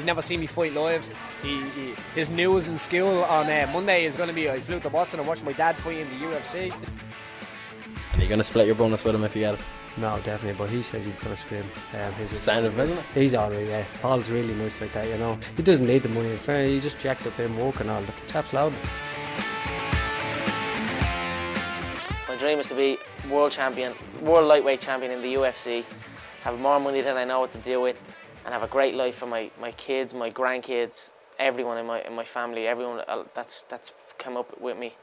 he's never seen me fight live. He, he his news and school on uh, Monday is going to be I flew to Boston and watched my dad fight in the UFC. And you're going to split your bonus with him if you get it. No, definitely, but he says he's going to split him. Um, he's, Sound of isn't it? he's alright, yeah. Paul's really nice like that, you know. He doesn't need the money, in fair, he just jacked up him work and all, the chap's loud. My dream is to be world champion, world lightweight champion in the UFC, have more money than I know what to do with, and have a great life for my, my kids, my grandkids, everyone in my in my family, everyone uh, that's that's come up with me.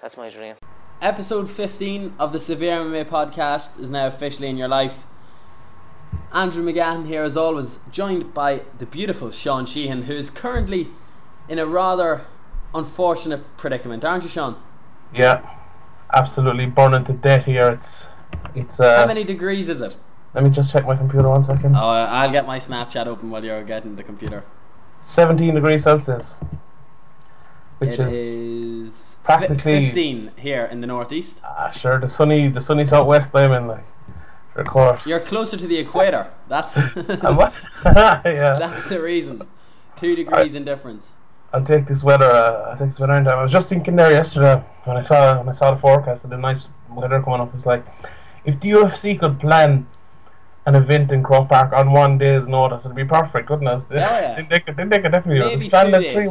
That's my dream. Episode 15 of the Severe MMA podcast is now officially in your life. Andrew McGahan here, as always, joined by the beautiful Sean Sheehan, who is currently in a rather unfortunate predicament, aren't you, Sean? Yeah, absolutely burning to death here. It's it's. Uh, How many degrees is it? Let me just check my computer one second. Oh, I'll get my Snapchat open while you're getting the computer. 17 degrees Celsius, which It is is practically- 15 here in the northeast. ah, sure the sunny the sunny southwest I'm in like, of course. You're closer to the equator. That's And what? yeah, that's the reason. Two degrees in difference. I'll take this weather. Uh, I'll take this weather anytime. I was just thinking there yesterday when I saw when I saw the forecast of the nice weather coming up. It's like if the UFC could plan an event in Croke Park on one day's notice, it'd be perfect, wouldn't it? Oh, yeah. they could, they could definitely do it. Maybe two days. three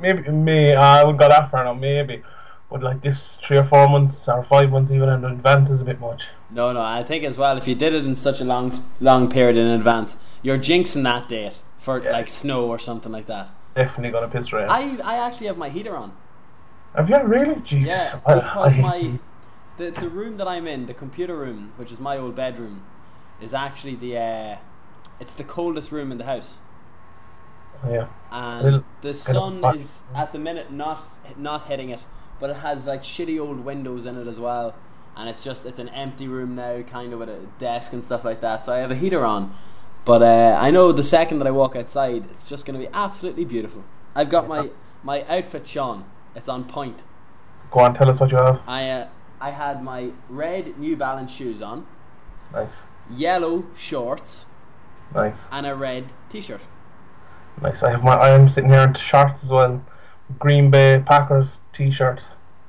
Maybe me. Uh, I wouldn't go that far now. Maybe, but like this three or four months or five months even in advance is a bit much. No, no. I think as well, if you did it in such a long, long period in advance, you're jinxing that date for Yeah. like snow or something like that. Definitely gonna piss rain. I, I actually have my heater on. Have you really? Jesus. Yeah, I- because I- my the the room that I'm in, the computer room, which is my old bedroom, is actually the uh, it's the coldest room in the house. Yeah. and Little- the sun is at the minute not not hitting it, but it has like shitty old windows in it as well, and it's just it's an empty room now, kind of with a desk and stuff like that. So I have a heater on, but uh, I know the second that I walk outside, it's just going to be absolutely beautiful. I've got my my outfit, Sean. It's on point. Go on, tell us what you have. I uh, I had my red New Balance shoes on, Nice, yellow shorts, nice. and a red T-shirt. Nice. I have my. I am sitting here in shorts as well. Green Bay Packers T-shirt.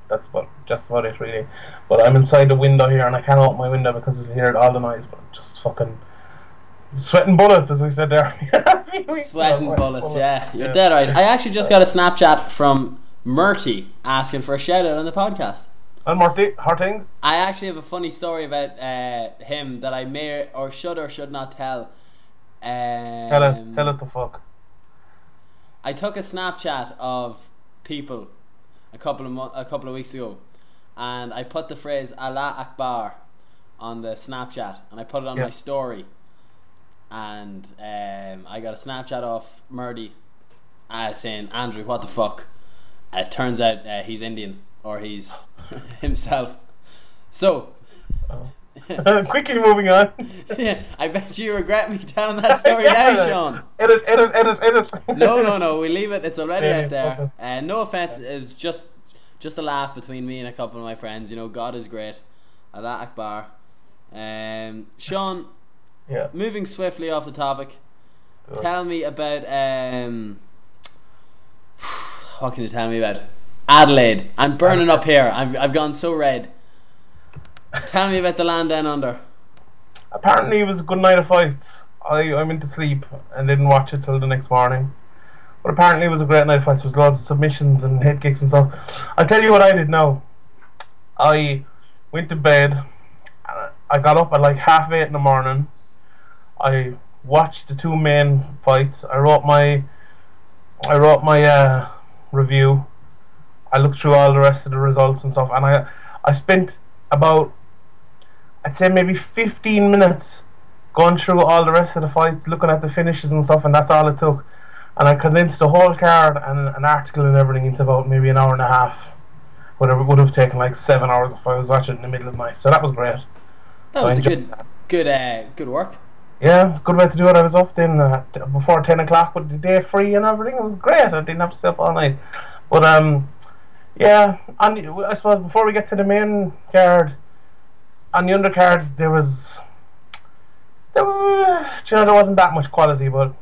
That's about just about it really. But I'm inside the window here, and I can't open my window because I hear all the noise. But just fucking sweating bullets, as we said there. A few weeks ago. Sweating bullets, yeah. You're Yeah. dead right. I actually just got a Snapchat from Murty asking for a shout out on the podcast. And Marty, hard things. I actually have a funny story about uh, him that I may or should or should not tell. Um, Tell it. Tell it the fuck. I took a Snapchat of people a couple of mo- a couple of weeks ago, and I put the phrase Allah Akbar on the Snapchat, and I put it on Yeah. my story, and um, I got a Snapchat off Murdy, uh, saying Andrew, what the fuck? it turns out uh, he's Indian or he's himself. So. Quickly moving on. yeah, I bet you regret me telling that story now, Sean. Edit, edit, edit, edit. No, no, no. We leave it. It's already Yeah, out there. okay. Uh, no offense. It's just just a laugh between me and a couple of my friends. You know, God is great. Allah Akbar. Um, Sean, Yeah. moving swiftly off the topic. Tell me about um. What can you tell me about Adelaide? I'm burning up here. I've I've gone so red. Tell me about the land down under. Apparently, it was a good night of fights. I, I went to sleep and didn't watch it till the next morning. But apparently, it was a great night of fights. There was lots of submissions and head kicks and stuff. I'll tell you what I did now. I went to bed. I got up at like half eight in the morning. I watched the two main fights. I wrote my, I wrote my uh, review. I looked through all the rest of the results and stuff, and I, I spent about I'd say maybe 15 minutes going through all the rest of the fights, looking at the finishes and stuff, and that's all it took. And I condensed the whole card and an article and everything into about maybe an hour and a half. Whatever would have taken like seven hours if I was watching in the middle of the night. So that was great. That was a good, that. good, uh, good work. Yeah, good way to do it. I was up then uh, before 10 o'clock with the day free and everything. It was great. I didn't have to stay up all night. But, um, yeah, and I suppose before we get to the main card, on the undercard, there was. There, were, you know, there wasn't that much quality, but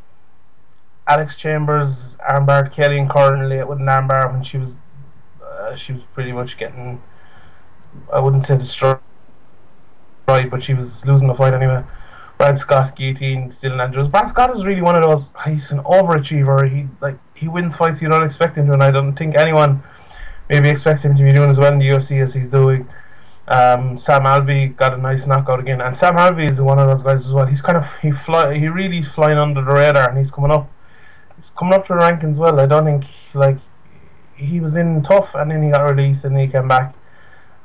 Alex Chambers armbarred Kailin Curran with an armbar when she was uh, she was pretty much getting I wouldn't say destroyed, but she was losing the fight anyway. Brad Scott, guillotine, Dylan Andrews. Brad Scott is really one of those. He's an overachiever. He like he wins fights you don't expect him to, and I don't think anyone maybe expect him to be doing as well in the UFC as he's doing. Um, Sam Alvey got a nice knockout again, and Sam Alvey is one of those guys as well. He's kind of he fly he really flying under the radar, and he's coming up. He's coming up to the rankings well. I don't think like he was in tough, and then he got released, and he came back.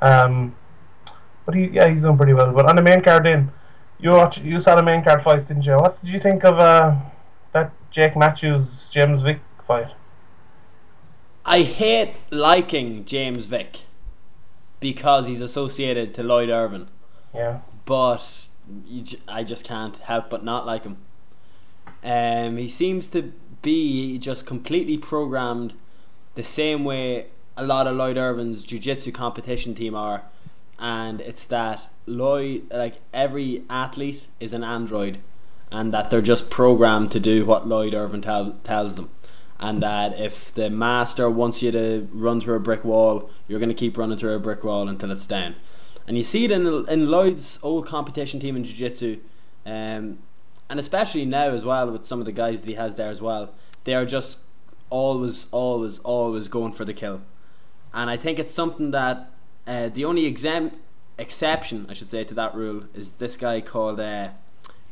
Um, but he yeah he's done pretty well. But on the main card, then you watch you saw the main card fights, didn't you? What did you think of uh, that Jake Matthews James Vick fight? I hate liking James Vick because he's associated to Lloyd Irvin. Yeah. But j- I just can't help but not like him. Um, he seems to be just completely programmed the same way a lot of Lloyd Irvin's jiu-jitsu competition team are and it's that Lloyd like every athlete is an android and that they're just programmed to do what Lloyd Irvin tell, tells them and that if the master wants you to run through a brick wall you're going to keep running through a brick wall until it's down. And you see it in, in Lloyd's old competition team in jiu-jitsu um, and especially now as well with some of the guys that he has there as well. They are just always always always going for the kill. And I think it's something that uh, the only exam- exception, I should say, to that rule is this guy called uh,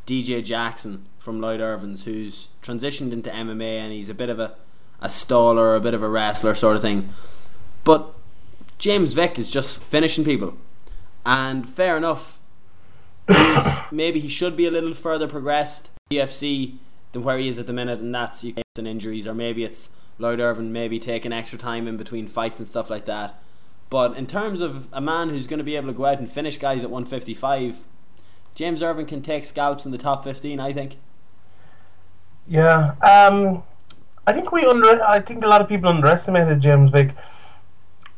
DJ Jackson from Lloyd Irvin's, who's transitioned into MMA and he's a bit of a, a staller, a bit of a wrestler sort of thing. But James Vick is just finishing people. And fair enough, maybe he should be a little further progressed UFC than where he is at the minute, and that's you and injuries, or maybe it's Lloyd Irvin maybe taking extra time in between fights and stuff like that. But in terms of a man who's going to be able to go out and finish guys at 155, James Irvin can take scalps in the top 15, I think. Yeah, um, I think we under. I think a lot of people underestimated James Vick.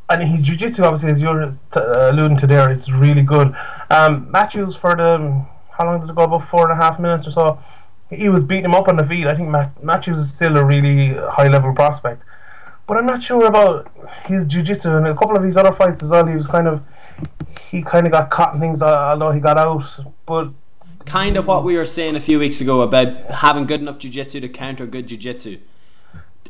And his jiu-jitsu, obviously, as you're uh, alluding to there, is really good. Um, Matthews for the how long did it go? About four and a half minutes or so. He was beating him up on the feet. I think Matt, Matthews is still a really high-level prospect, but I'm not sure about his jiu-jitsu and a couple of these other fights as well. He was kind of he kind of got caught in things, uh, although he got out. But kind of what we were saying a few weeks ago about having good enough jiu-jitsu to counter good jiu-jitsu.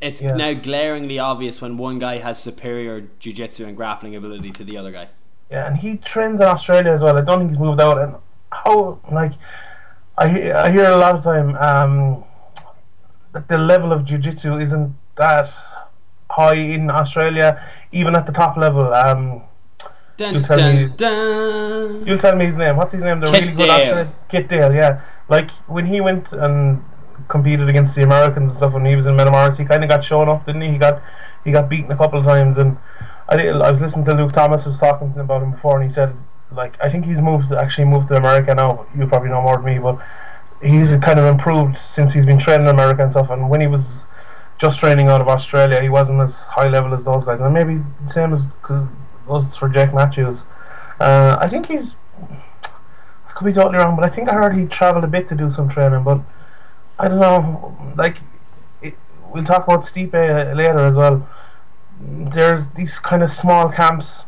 It's Yeah. now glaringly obvious when one guy has superior jiu-jitsu and grappling ability to the other guy. Yeah, and he trains in Australia as well. I don't think he's moved out. And how like I he- I hear a lot of time um, that the level of jiu-jitsu isn't that high in Australia, even at the top level. Um, Dun, You tell me- dun, dun. you'll tell me his name. What's his name? The Kit really good Dale. Australian Kit Dale. Yeah, like when he went and competed against the Americans and stuff when he was in Metamoris, he kind of got shown off, didn't he? He got he got beaten a couple of times, and I did, I was listening to Luke Thomas was talking about him before, and he said like I think he's moved actually moved to America now. You probably know more than me, but he's kind of improved since he's been training in America and stuff. And when he was just training out of Australia, he wasn't as high level as those guys, and maybe same as was for Jack Matthews. Uh, I think he's. I could be totally wrong, but I think I heard he travelled a bit to do some training. But I don't know. Like, it, we'll talk about Stipe uh, later as well. There's these kind of small camps,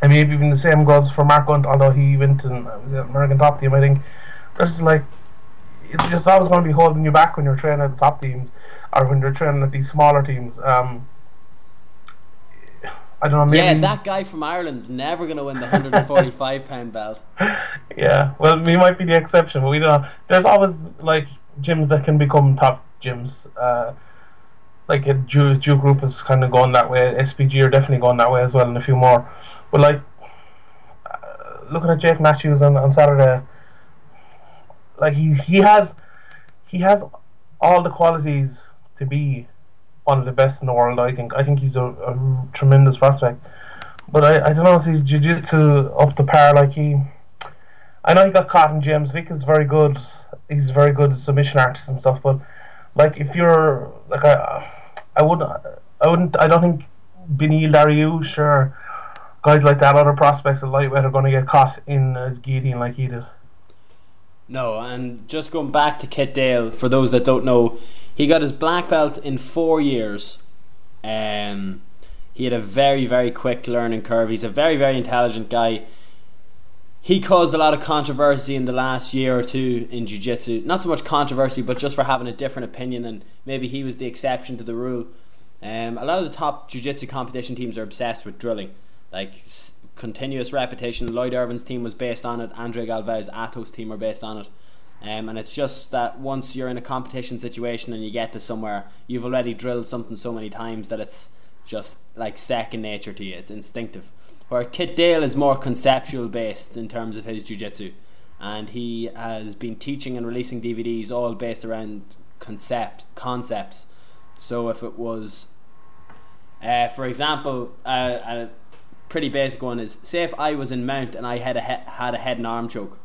and maybe even the same goes for Mark Hunt, although he went to the American top team. I think there's like it's just always going to be holding you back when you're training at the top teams, or when you're training at these smaller teams. Um, I don't know. Maybe Yeah, that guy from Ireland's never going to win the 145 pound belt. Yeah, well, we might be the exception, but we don't. Know. There's always like gyms that can become top gyms. Uh, like a Jew, Jew group is kind of going that way. SBG are definitely going that way as well, and a few more. But like uh, looking at Jake Matthews on, on Saturday, like he he has he has all the qualities to be one of the best in the world. I think. I think he's a, a tremendous prospect. But I, I don't know if he's jiu-jitsu up to par like he I know he got caught in James Vick is very good. He's very good submission artist and stuff. But like, if you're like, I, I wouldn't, I wouldn't, I don't think Beneil Dariush or guys like that, other prospects at lightweight, are going to get caught in a guillotine like he did. No, and just going back to Kit Dale, for those that don't know, he got his black belt in four years. Um, he had a very, very quick learning curve. He's a very, very intelligent guy. He caused a lot of controversy in the last year or two in Jiu Jitsu. Not so much controversy, but just for having a different opinion, and maybe he was the exception to the rule. Um, a lot of the top Jiu Jitsu competition teams are obsessed with drilling. Like continuous repetition. Lloyd Irvin's team was based on it. Andre Galvão, Atos team are based on it. Um, and it's just that once you're in a competition situation and you get to somewhere, you've already drilled something so many times that it's just like second nature to you. It's instinctive. Where Kit Dale is more conceptual based in terms of his jiu-jitsu. And he has been teaching and releasing DVDs all based around concept concepts. So if it was, uh, for example, uh, a pretty basic one is say if I was in mount and I had a he- had a head and arm choke,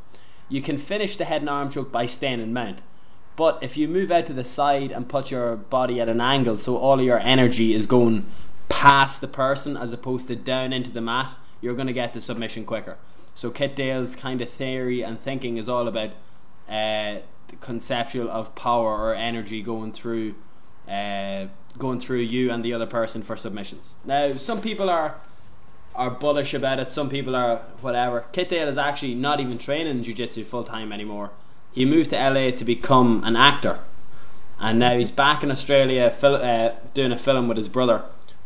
you can finish the head and arm choke by staying in mount. But if you move out to the side and put your body at an angle, so all of your energy is going past the person as opposed to down into the mat, you're going to get the submission quicker. So Kit Dale's kind of theory and thinking is all about uh, the conceptual of power or energy going through uh, going through you and the other person for submissions. Now, some people are are bullish about it. Some people are whatever. Kit Dale is actually not even training jiu-jitsu full time anymore. He moved to LA to become an actor, and now he's back in Australia fil- uh, doing a film with his brother.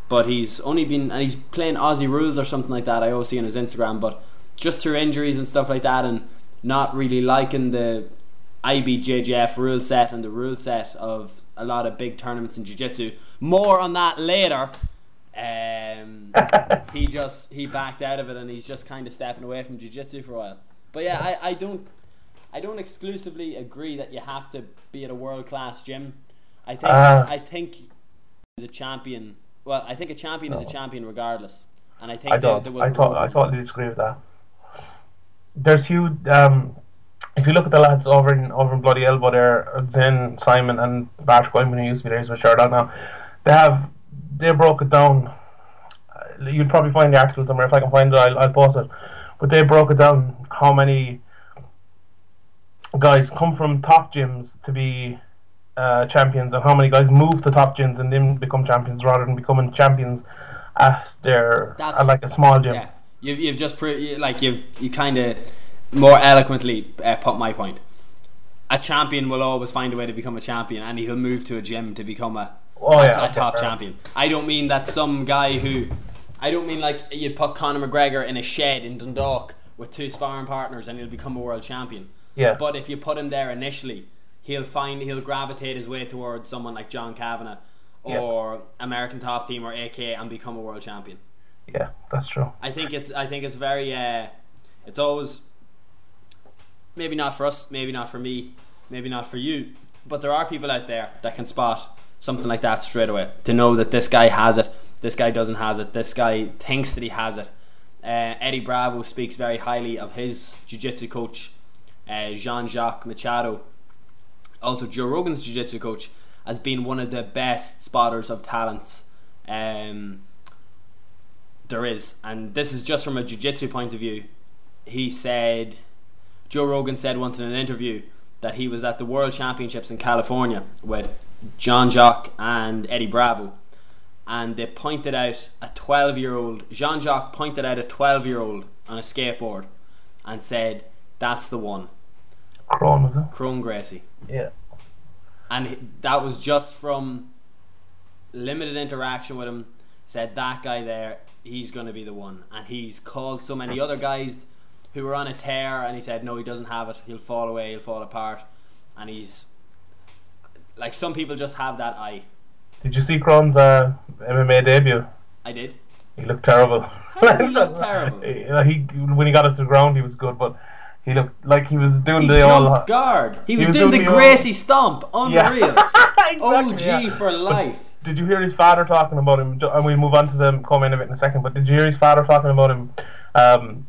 But he's only been and he's playing Aussie rules or something like that. I always see on his Instagram, but just through injuries and stuff like that, and not really liking the IBJJF rule set and the rule set of a lot of big tournaments in jiu-jitsu. More on that later. Um, he just he backed out of it and he's just kind of stepping away from jiu-jitsu for a while. But yeah, I, I don't I don't exclusively agree that you have to be at a world class gym. I think Ah. I think he's a champion. Well, I think a champion is a champion regardless. And I think I they, don't. they I, thought I totally disagree with that. There's huge. Um, if you look at the lads over in over in Bloody Elbow there, Zen, Simon, and Bash Wyman, who used to be there, he's with now. They have they broke it down. You'll probably find the article somewhere. If I can find it, I'll, I'll post it. But they broke it down how many guys come from top gyms to be uh, champions, and how many guys move to top gyms and then become champions rather than becoming champions at their That's- at like a small gym. Yeah, you've, you've just you, like you've you kind of more eloquently uh, put my point. A champion will always find a way to become a champion, and he'll move to a gym to become a, Oh, a, yeah, a okay, top champion. I don't mean that some guy who, I don't mean like you'd put Conor McGregor in a shed in Dundalk with two sparring partners and he'll become a world champion. Yeah. But if you put him there initially, he'll find he'll gravitate his way towards someone like John Kavanagh Yeah. or American Top Team or AK and become a world champion. Yeah, that's true. I think it's I think it's very uh, it's always maybe not for us, maybe not for me, maybe not for you, but there are people out there that can spot something like that straight away to know that this guy has it, this guy doesn't has it, this guy thinks that he has it. Uh, Eddie Bravo speaks very highly of his jiu-jitsu coach, uh, Jean-Jacques Machado. Also, Joe Rogan's jiu-jitsu coach as being one of the best spotters of talents. Um, there is, and this is just from a jiu-jitsu point of view. He said, Joe Rogan said once in an interview that he was at the World Championships in California with Jean Jacques and Eddie Bravo, and they pointed out a 12-year-old. Jean Jacques pointed out a 12-year-old on a skateboard, and said, "That's the one, Kron, was it? Kron Gracie." Yeah. and that was just from limited interaction with him. Said that guy there, he's going to be the one, and he's called so many other guys who were on a tear, and he said no, he doesn't have it. He'll fall away. He'll fall apart, and he's like some people just have that eye. Did you see Kron's uh, MMA debut? I did. He looked terrible. How he look terrible? Uh, he when he got it to the ground, he was good, but he looked like he was doing He the all. guard. He was, was doing, doing the the Gracie stomp. Unreal. Exactly, OG yeah. for life. Did you hear his father talking about him? And we'll move on to the comment of it in a second. But did you hear his father talking about him, um,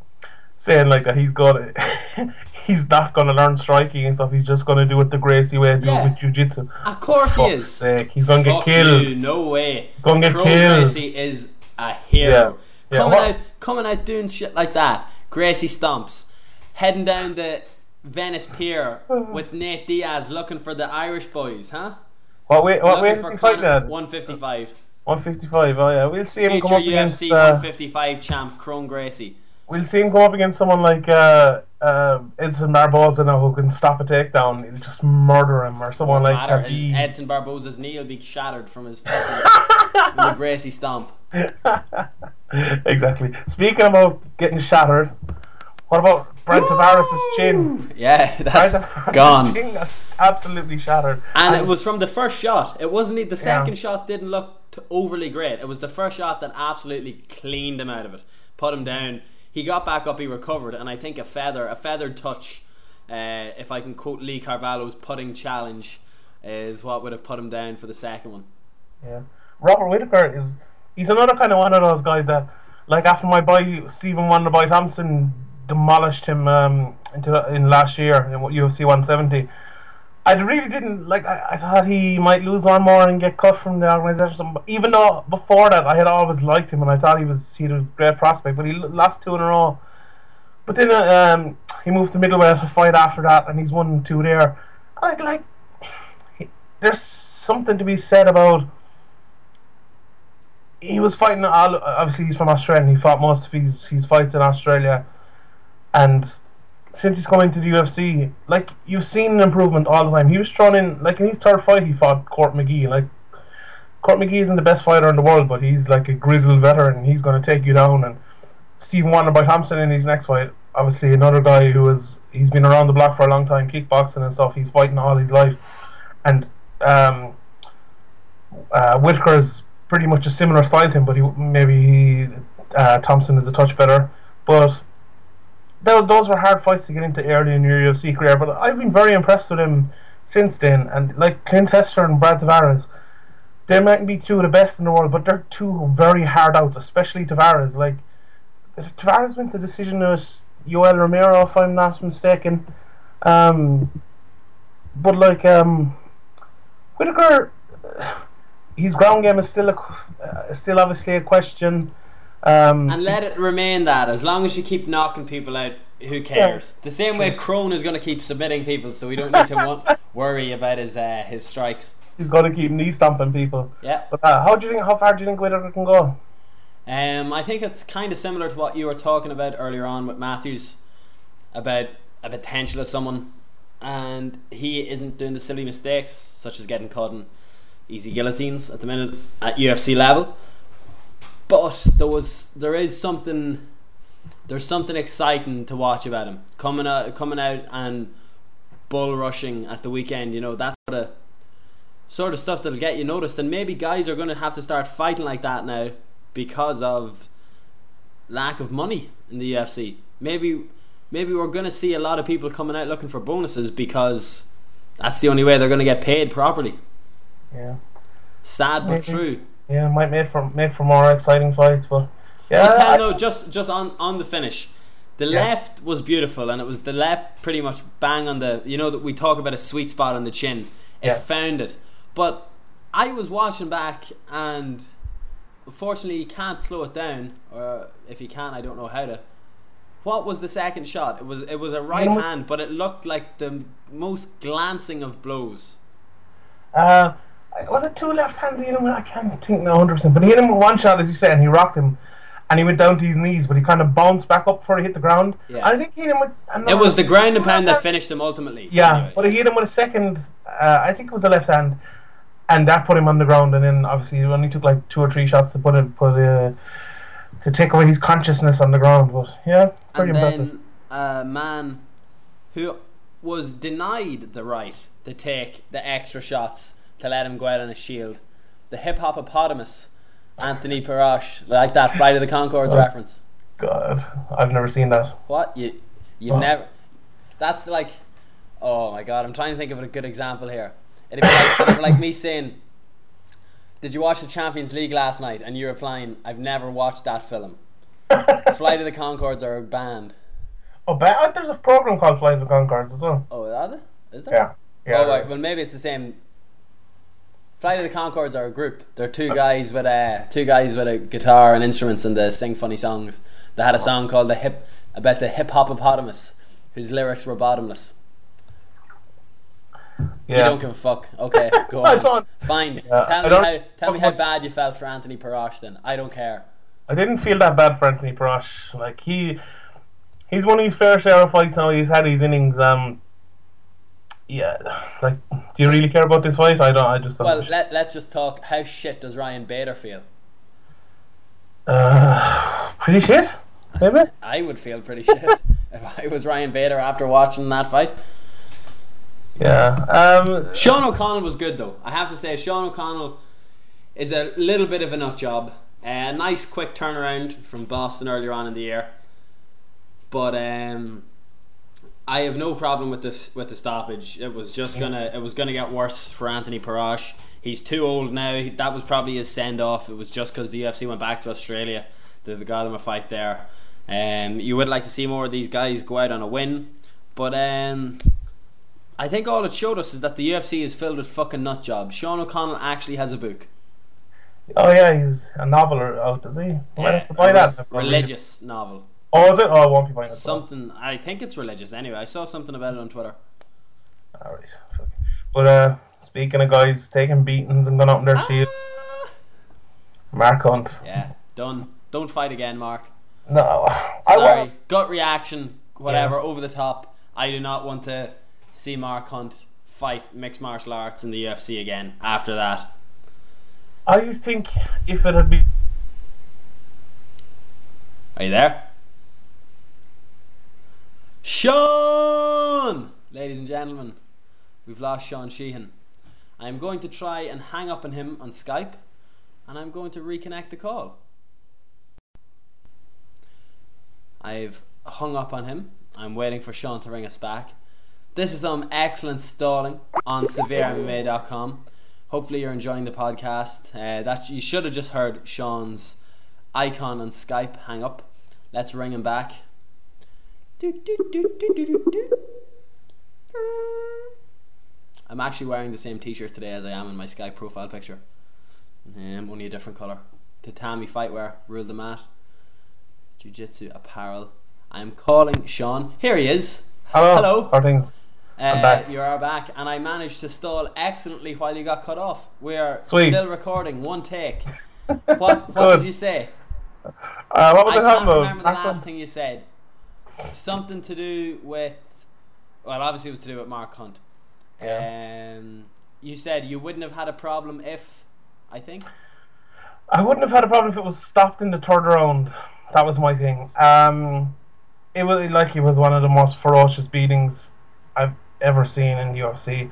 saying like that he's got, he's not going to learn striking and stuff. He's just going to do it the Gracie way, do Yeah. it with jujitsu. Of course he is. sake, he's gonna get Fuck killed. You, no way. Gonna get Kron killed. Gracie is a hero. Yeah. Coming out, coming out doing shit like that. Gracie stomps, heading down the Venice Pier with Nate Diaz looking for the Irish boys, huh? What weight? What weight looking for he fighting Conor at? 155. 155. Oh yeah, we'll see him Future come up UFC against. Uh, 155 champ Kron Gracie. We'll see him come up against someone like uh, uh, Edson Barboza now, who can stop a takedown. He'll just murder him, or someone Won't like matter. His Edson Barboza's knee will be shattered from his fucking from the Gracie stomp. exactly. Speaking about getting shattered, what about Brent Tavares' chin? Yeah, that's gone. chin absolutely shattered. And it was from the first shot. It wasn't the second Yeah. shot didn't look overly great. It was the first shot that absolutely cleaned him out of it, put him down. He got back up, he recovered, and I think a feather, a feathered touch, uh, if I can quote Lee Carvalho's putting challenge, is what would have put him down for the second one. Yeah. Robert Whitaker is he's another kind of one of those guys that like after my boy Stephen Wonderboy Thompson demolished him um into in last year in UFC 170. I really didn't like. I, I thought he might lose one more and get cut from the organization. But Even though before that I had always liked him and I thought he was he was a great prospect, but he lost two in a row. But then uh, um, he moved to middleweight to fight after that, and he's won two there. Like like, he, there's something to be said about he was fighting obviously he's from Australia and he fought most of his his fights in Australia and since he's come into the UFC like you've seen an improvement all the time he was thrown in like in his third fight he fought Court McGee like Court McGee isn't the best fighter in the world but he's like a grizzled veteran he's going to take you down and Stephen Wonderboy Thompson in his next fight obviously another guy who is he's been around the block for a long time kickboxing and stuff he's fighting all his life and um uh, Whitaker's pretty much a similar style to him, but he maybe he, uh, Thompson is a touch better. But those, those were hard fights to get into early in your UFC career. But I've been very impressed with him since then. And like Clint Hester and Brad Tavares, they mightn't be two of the best in the world, but they're two very hard outs, especially Tavares. Like Tavares went to decision with Yoel Romero, if I'm not mistaken. Um, but like um, Whitaker his ground game is still a, uh, still obviously a question. Um, And let it remain that. As long as you keep knocking people out, who cares? The same way Kron is going to keep submitting people, so we don't need to wo- worry about his uh, his strikes. he's got to keep knee stomping people. Yeah. But uh, how do you think? How far do you think Whitaker can go? Um, I think it's kind of similar to what you were talking about earlier on with Matthews about a potential of someone, and he isn't doing the silly mistakes such as getting caught in easy guillotines at the minute at UFC level. But there was there is something there's something exciting to watch about him coming out coming out and bull rushing at the weekend. You know that's sort of sort of stuff that'll get you noticed, and maybe guys are going to have to start fighting like that now because of lack of money in the UFC. Maybe maybe we're going to see a lot of people coming out looking for bonuses because that's the only way they're going to get paid properly. Yeah, Sad but Maybe. true. Yeah, might make for make for more exciting fights, but yeah, tell I- no, just just on on the finish. The Yeah. left was beautiful, and it was the left pretty much bang on the. You know that we talk about a sweet spot on the chin. It Yeah. found it, but I was watching back, and unfortunately, you can't slow it down, or if you can, I don't know how to. What was the second shot? It was it was a right hand, but it looked like the most glancing of blows. Uh, was it two left hands he hit him with? I can't think now 100%. But he hit him with one shot, as you said, and he rocked him. And he went down to his knees, but he kind of bounced back up before he hit the ground. Yeah. I think he hit him with. It was the ground and pound that finished him ultimately. Yeah, anyway. but he hit him with a second. Uh, I think it was a left hand, and that put him on the ground. And then obviously, he only took like two or three shots to put it, put uh, to take away his consciousness on the ground. But yeah, pretty and impressive. then a man who was denied the right to take the extra shots to let him go out on a shield, the hip hopopotamus, Anthony Perosh, like that Flight of the Conchords Oh. reference. God, I've never seen that. What you you've Oh. never? That's like, oh my god! I'm trying to think of a good example here. It'd be like, it'd be like me saying, "Did you watch the Champions League last night?" And you're replying, "I've never watched that film." Flight of the Conchords are a band. Oh, but uh, there's a program called Flight of the Conchords as well. Oh, are they? Is there? Yeah, yeah. Oh, right. Well, maybe it's the same. Flight of the Conchords are a group. They're two guys with a two guys with a guitar and instruments, and they sing funny songs. They had a song called the hip about the hip hop hippopotamus, whose lyrics were bottomless. Yeah. You don't give a fuck. Okay, go on. Fine. Yeah, tell I me how tell me how bad you felt for Anthony Perosh then. I don't care. I didn't feel that bad for Anthony Perosh. Like he, he's won his fair share of fights now. He's had his innings. Um, yeah. Like, do you really care about this fight? I don't. I just. Don't. Well, let, let's just talk. How shit does Ryan Bader feel? uh, pretty shit. Maybe. I would feel pretty shit if I was Ryan Bader after watching that fight. Yeah. Um. Sean O'Connell was good though. I have to say, Sean O'Connell is a little bit of a nut job. A nice quick turnaround from Boston earlier on in the year, but um, I have no problem with this with the stoppage. It was just gonna it was gonna get worse for Anthony Perosh. He's too old now. That was probably his send off. It was just because the UFC went back to Australia that they got him a fight there. Um, you would like to see more of these guys go out on a win, but um, I think all it showed us is that the UFC is filled with fucking nut jobs. Sean O'Connell actually has a book. Oh yeah, he's a novel out, is he? To buy that? religious novel. Oh, is it? Oh, I won't be buying it. Something I think it's religious. Anyway, I saw something about it on Twitter. Alright. But uh, speaking of guys taking beatings and going up in their shield, Mark Hunt. Yeah, done. Don't fight again, Mark. No, Sorry, gut reaction, whatever, over the top. I do not want to see Mark Hunt fight mixed martial arts in the UFC again after that. I think if it had been Are you there? Sean! Ladies and gentlemen, we've lost Sean Sheehan. I'm going to try and hang up on him on Skype and I'm going to reconnect the call. I've hung up on him. I'm waiting for Sean to ring us back. This is some excellent stalling on severemma.com. Hopefully you're enjoying the podcast. Uh, that you should have just heard Sean's icon on Skype hang up. Let's ring him back. Do, do, do, do, do, do, do. I'm actually wearing the same t-shirt today as I am in my Skype profile picture. Um, only a different colour. Tatami Fightwear, rule the mat. Jiu-Jitsu apparel. I'm calling Sean. Here he is. hello. Hello. Things? Uh. You are back, and I managed to stall excellently while you got cut off. We are Sweet. still recording, one take. What What did you say? Uh, what was I can't remember the last thing you said. Something to do with. Well, obviously it was to do with Mark Hunt. Um, you said you wouldn't have had a problem if. I think. I wouldn't have had a problem if it was stopped in the third round. That was my thing. Um, it was like it was one of the most ferocious beatings I've ever seen in the UFC.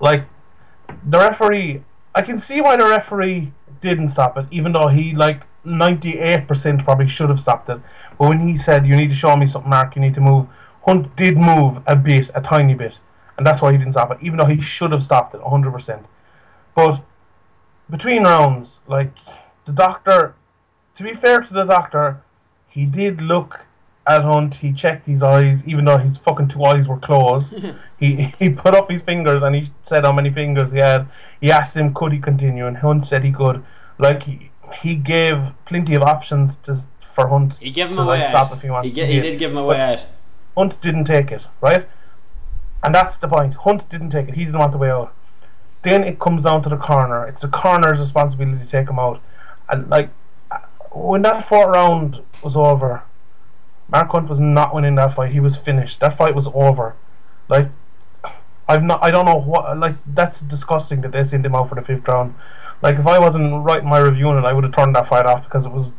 Like the referee, I can see why the referee didn't stop it, even though he like ninety eight percent probably should have stopped it. But when he said, "You need to show me something, Mark. You need to move," Hunt did move a bit, a tiny bit, and that's why he didn't stop it, even though he should have stopped it hundred percent. But between rounds, like the doctor, to be fair to the doctor, he did look at Hunt. He checked his eyes, even though his fucking two eyes were closed. he he put up his fingers and he said how many fingers he had. He asked him could he continue, and Hunt said he could. Like he, he gave plenty of options to for Hunt. He gave him to, a way like, out. stop if he wants He, to he did give him a way out. Hunt didn't take it, right? And that's the point. Hunt didn't take it. He didn't want the way out. Then it comes down to the corner. It's the corner's responsibility to take him out. And like uh, when that fourth round was over, Mark Hunt was not winning that fight. He was finished. That fight was over. Like I've not. I don't know what. Like that's disgusting that they sent him out for the fifth round. Like if I wasn't writing my review on it, I would have turned that fight off because it was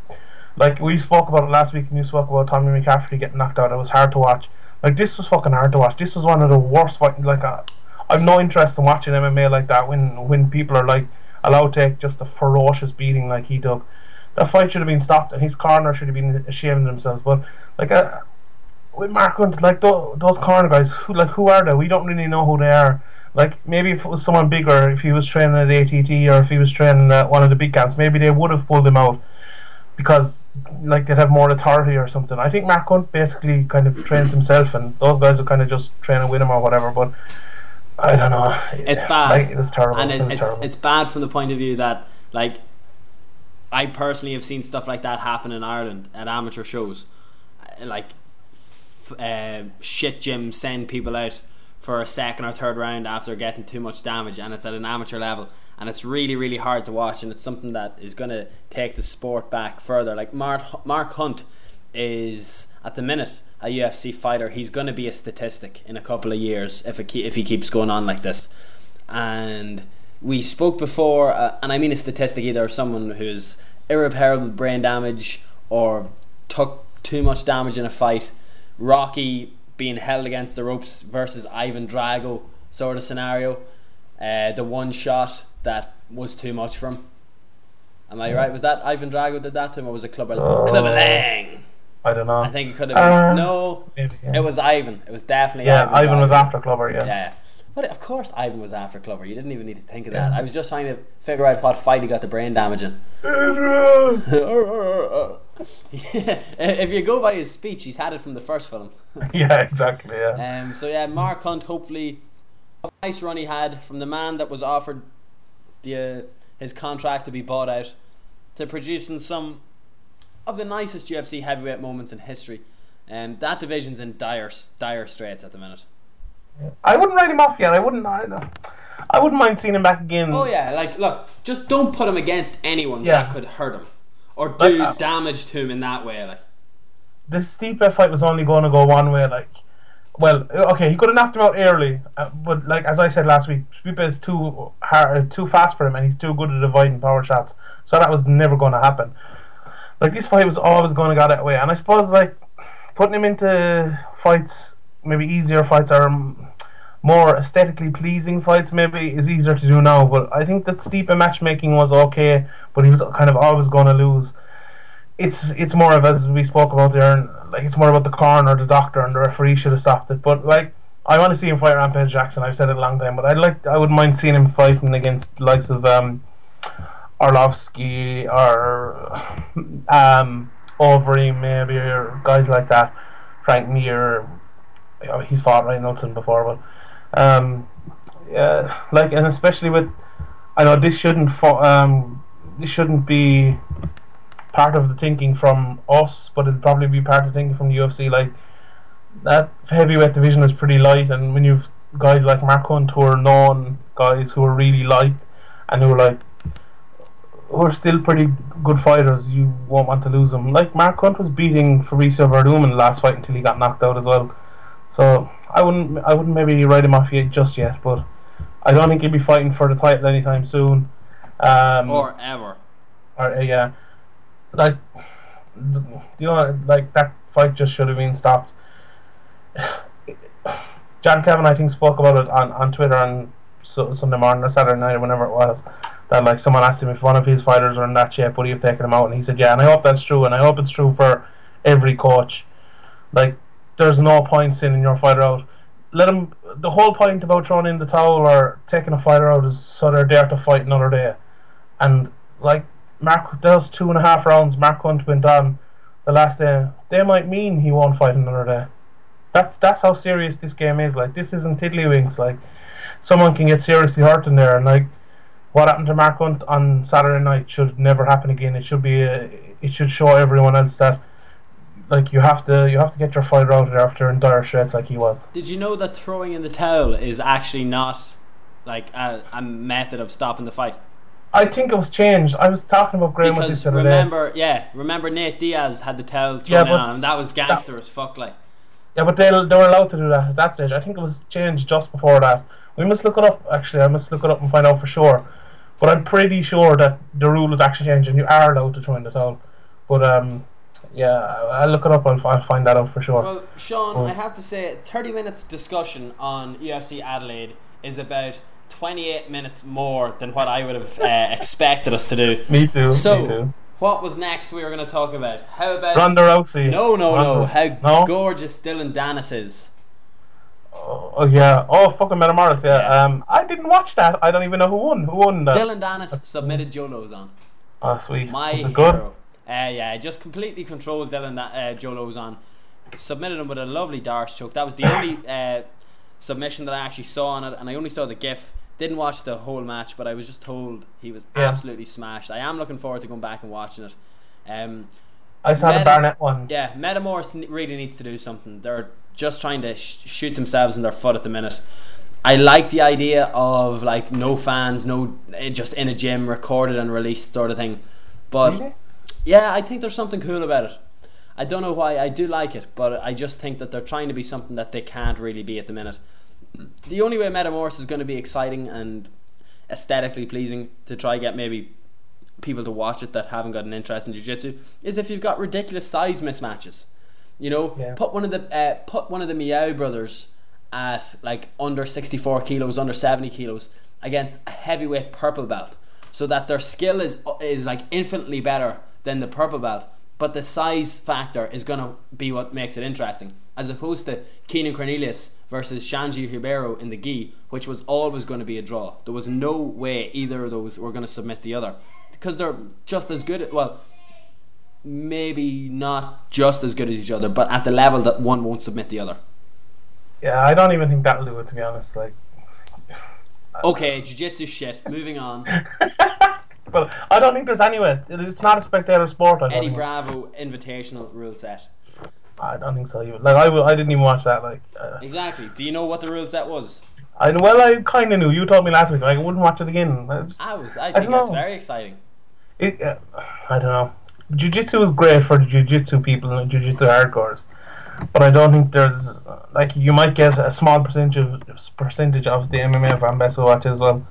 like we spoke about it last week, and you spoke about Tommy McCaffrey getting knocked out. It was hard to watch. Like this was fucking hard to watch. This was one of the worst fights. Like uh, I've no interest in watching MMA like that when when people are like allowed to take just a ferocious beating like he took. That fight should have been stopped, and his corner should have been ashamed of themselves. But like uh, with Mark Hunt, like those, those corner guys, who like who are they? We don't really know who they are. Like maybe if it was someone bigger, if he was training at ATT or if he was training at one of the big camps, maybe they would have pulled him out because like they'd have more authority or something. I think Mark Hunt basically kind of trains himself, and those guys are kind of just training with him or whatever. But I don't know. It's bad. Like, it was terrible. and it it, it's terrible. it's bad from the point of view that like I personally have seen stuff like that happen in Ireland at amateur shows. Like uh, shit gym send people out for a second or third round after getting too much damage, and it's at an amateur level, and it's really really hard to watch, and it's something that is going to take the sport back further. Like Mark Mark Hunt is at the minute a UFC fighter. He's going to be a statistic in a couple of years if it if he keeps going on like this, and we spoke before, uh, and I mean a statistic either someone who's irreparable brain damage or took too much damage in a fight. Rocky being held against the ropes versus Ivan Drago sort of scenario. Uh, the one shot that was too much for him. Am I right? Was that Ivan Drago did that to him, or was it Clubber Uh, Clubber Lang? I don't know. I think it could have been. Uh, no, maybe, yeah. it was Ivan. It was definitely yeah, Ivan. Ivan was after Clubber. Yeah. Yeah. But of course, Ivan was after Clubber. You didn't even need to think of that. I was just trying to figure out what fight he got the brain damage in. if you go by his speech, he's had it from the first film. yeah, exactly. Yeah. Um, so yeah, Mark Hunt. Hopefully, a nice run he had from the man that was offered the uh, his contract to be bought out to producing some of the nicest UFC heavyweight moments in history. Um, that division's in dire dire straits at the minute. I wouldn't write him off yet. I wouldn't. I, I wouldn't mind seeing him back again. Oh yeah, like look, just don't put him against anyone Yeah. that could hurt him or do Like, uh, damage to him in that way. Like The Stipe fight was only going to go one way. Like, well, okay, he could have knocked him out early, uh, but like as I said last week, Stipe is too hard, too fast for him, and he's too good at avoiding power shots. So that was never going to happen. Like this fight was always going to go that way, and I suppose like putting him into fights, maybe easier fights or um, more aesthetically pleasing fights, maybe is easier to do now. But I think that Stipe matchmaking was okay, but he was kind of always going to lose it's it's more of as we spoke about there, and like it's more about the coroner, the doctor, and the referee should have stopped it. But like, I want to see him fight Rampage Jackson. I've said it a long time, but I'd like I wouldn't mind seeing him fighting against the likes of um, Arlovsky or um, Overeem maybe or guys like that. Frank Mir, know, he's fought Roy Nelson before, but um, yeah, like and especially with I know this shouldn't fo- um this shouldn't be part of the thinking from us, but it'll probably be part of the thinking from the UFC. Like that heavyweight division is pretty light, and when you've guys like Mark Hunt who are known guys who are really light and who are like who are still pretty good fighters, you won't want to lose them. Like Mark Hunt was beating Fabricio Werdum in the last fight until he got knocked out as well. So I wouldn't I wouldn't maybe write him off yet just yet, but I don't think he'll be fighting for the title anytime soon. Um, or ever. or uh, yeah, like you know, like that fight just should have been stopped. John Kavanagh, I think, spoke about it on, on Twitter on Sunday morning or Saturday night or whenever it was. That like someone asked him if one of his fighters are in that shape, would he have taken him out? And he said, "Yeah." And I hope that's true, and I hope it's true for every coach. Like, there's no point sending your fighter out. Let him. The whole point about throwing in the towel or taking a fighter out is so they're there to fight another day. And like Mark, those two and a half rounds Mark Hunt went on the last day, they might mean he won't fight another day. That's that's how serious this game is. Like this isn't tiddlywinks. Like someone can get seriously hurt in there, and like what happened to Mark Hunt on Saturday night should never happen again. It should be a, it should show everyone else that like you have to you have to get your fighter out there after in dire straits like he was. Did you know that throwing in the towel is actually not like a, a method of stopping the fight? I think it was changed. I was talking about Graham with Because this the other day. remember, yeah, remember Nate Diaz had the towel thrown Yeah, in on him. That was gangster as fuck. Like, Yeah, but they they were allowed to do that at that stage. I think it was changed just before that. We must look it up. Actually, I must look it up and find out for sure. But I'm pretty sure that the rule was actually changed, and you are allowed to throw in the towel. But um, yeah, I'll look it up. I'll, I'll find that out for sure. well, Sean, Oh. I have to say, thirty minutes discussion on UFC Adelaide is about twenty-eight minutes more than what I would have uh, expected us to do. me too. me So, too. what was next? We were going to talk about how about Ronda Rousey. no, no, no, Ronda- how no. gorgeous Dillon Danis is. Oh, oh, yeah. Oh fucking Metamoris. Yeah. Yeah. Um, I didn't watch that. I don't even know who won. Who won that? Dillon Danis submitted Joe Lauzon. Oh sweet. My Was it good? hero. Uh, yeah, just completely controlled Dillon that uh, Joe Lauzon. Submitted him with a lovely Darce choke. That was the only uh, submission that I actually saw on it, and I only saw the GIF. Didn't watch the whole match, but I was just told he was Yeah. absolutely smashed. I am looking forward to going back and watching it. Um, I saw Meta- the Barnett one. yeah, Metamoris really needs to do something. They're just trying to sh- shoot themselves in their foot at the minute. I like the idea of like no fans, no eh, just in a gym, recorded and released sort of thing. But Really? Yeah, I think there's something cool about it. I don't know why. I do like it, but I just think that they're trying to be something that they can't really be at the minute. The only way Metamoris is going to be exciting and aesthetically pleasing to try get maybe people to watch it that haven't got an interest in jiu-jitsu is if you've got ridiculous size mismatches. You know, Yeah. put one of the uh, put one of the Miyao brothers at like under 64 kilos, under 70 kilos against a heavyweight purple belt so that their skill is is like infinitely better than the purple belt but the size factor is going to be what makes it interesting as opposed to Keenan Cornelius versus Xande Ribeiro in the gi which was always going to be a draw there was no way either of those were going to submit the other because they're just as good at, well maybe not just as good as each other but at the level that one won't submit the other Yeah, I don't even think that'll do it to be honest. Like, Okay, jiu-jitsu shit. Moving on. but I don't think there's anywhere. It- It's not a spectator sport. I don't, Eddie. Bravo invitational rule set. I don't think so. Like I, I didn't even watch that. Like, uh, Exactly. Do you know what the rule set was? I well, I kind of knew. You told me last week. Like, I wouldn't watch it again. I just- I was. I don't think it's very exciting. It, uh, I don't know. Jiu-jitsu is great for the jiu-jitsu people and jiu-jitsu hardcores, but I don't think there's uh, like you might get a small percentage of percentage of the MMA fan base who watch as well.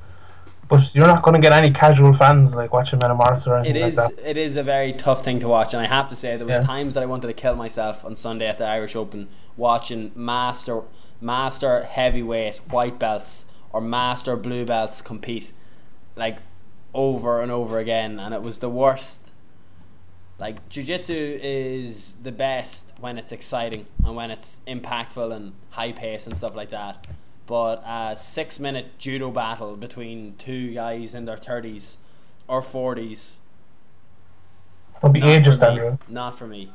But you're not going to get any casual fans like watching Metamoris or anything It is. like that. It is a very tough thing to watch, and I have to say there was Yeah. times that I wanted to kill myself on Sunday at the Irish Open watching master, master heavyweight white belts or master blue belts compete, like over and over again, and it was the worst. Like jiu-jitsu is the best when it's exciting and when it's impactful and high pace and stuff like that. But a six minute judo battle between two guys in their thirties or forties, It'll be not ages for then. me. Not for me.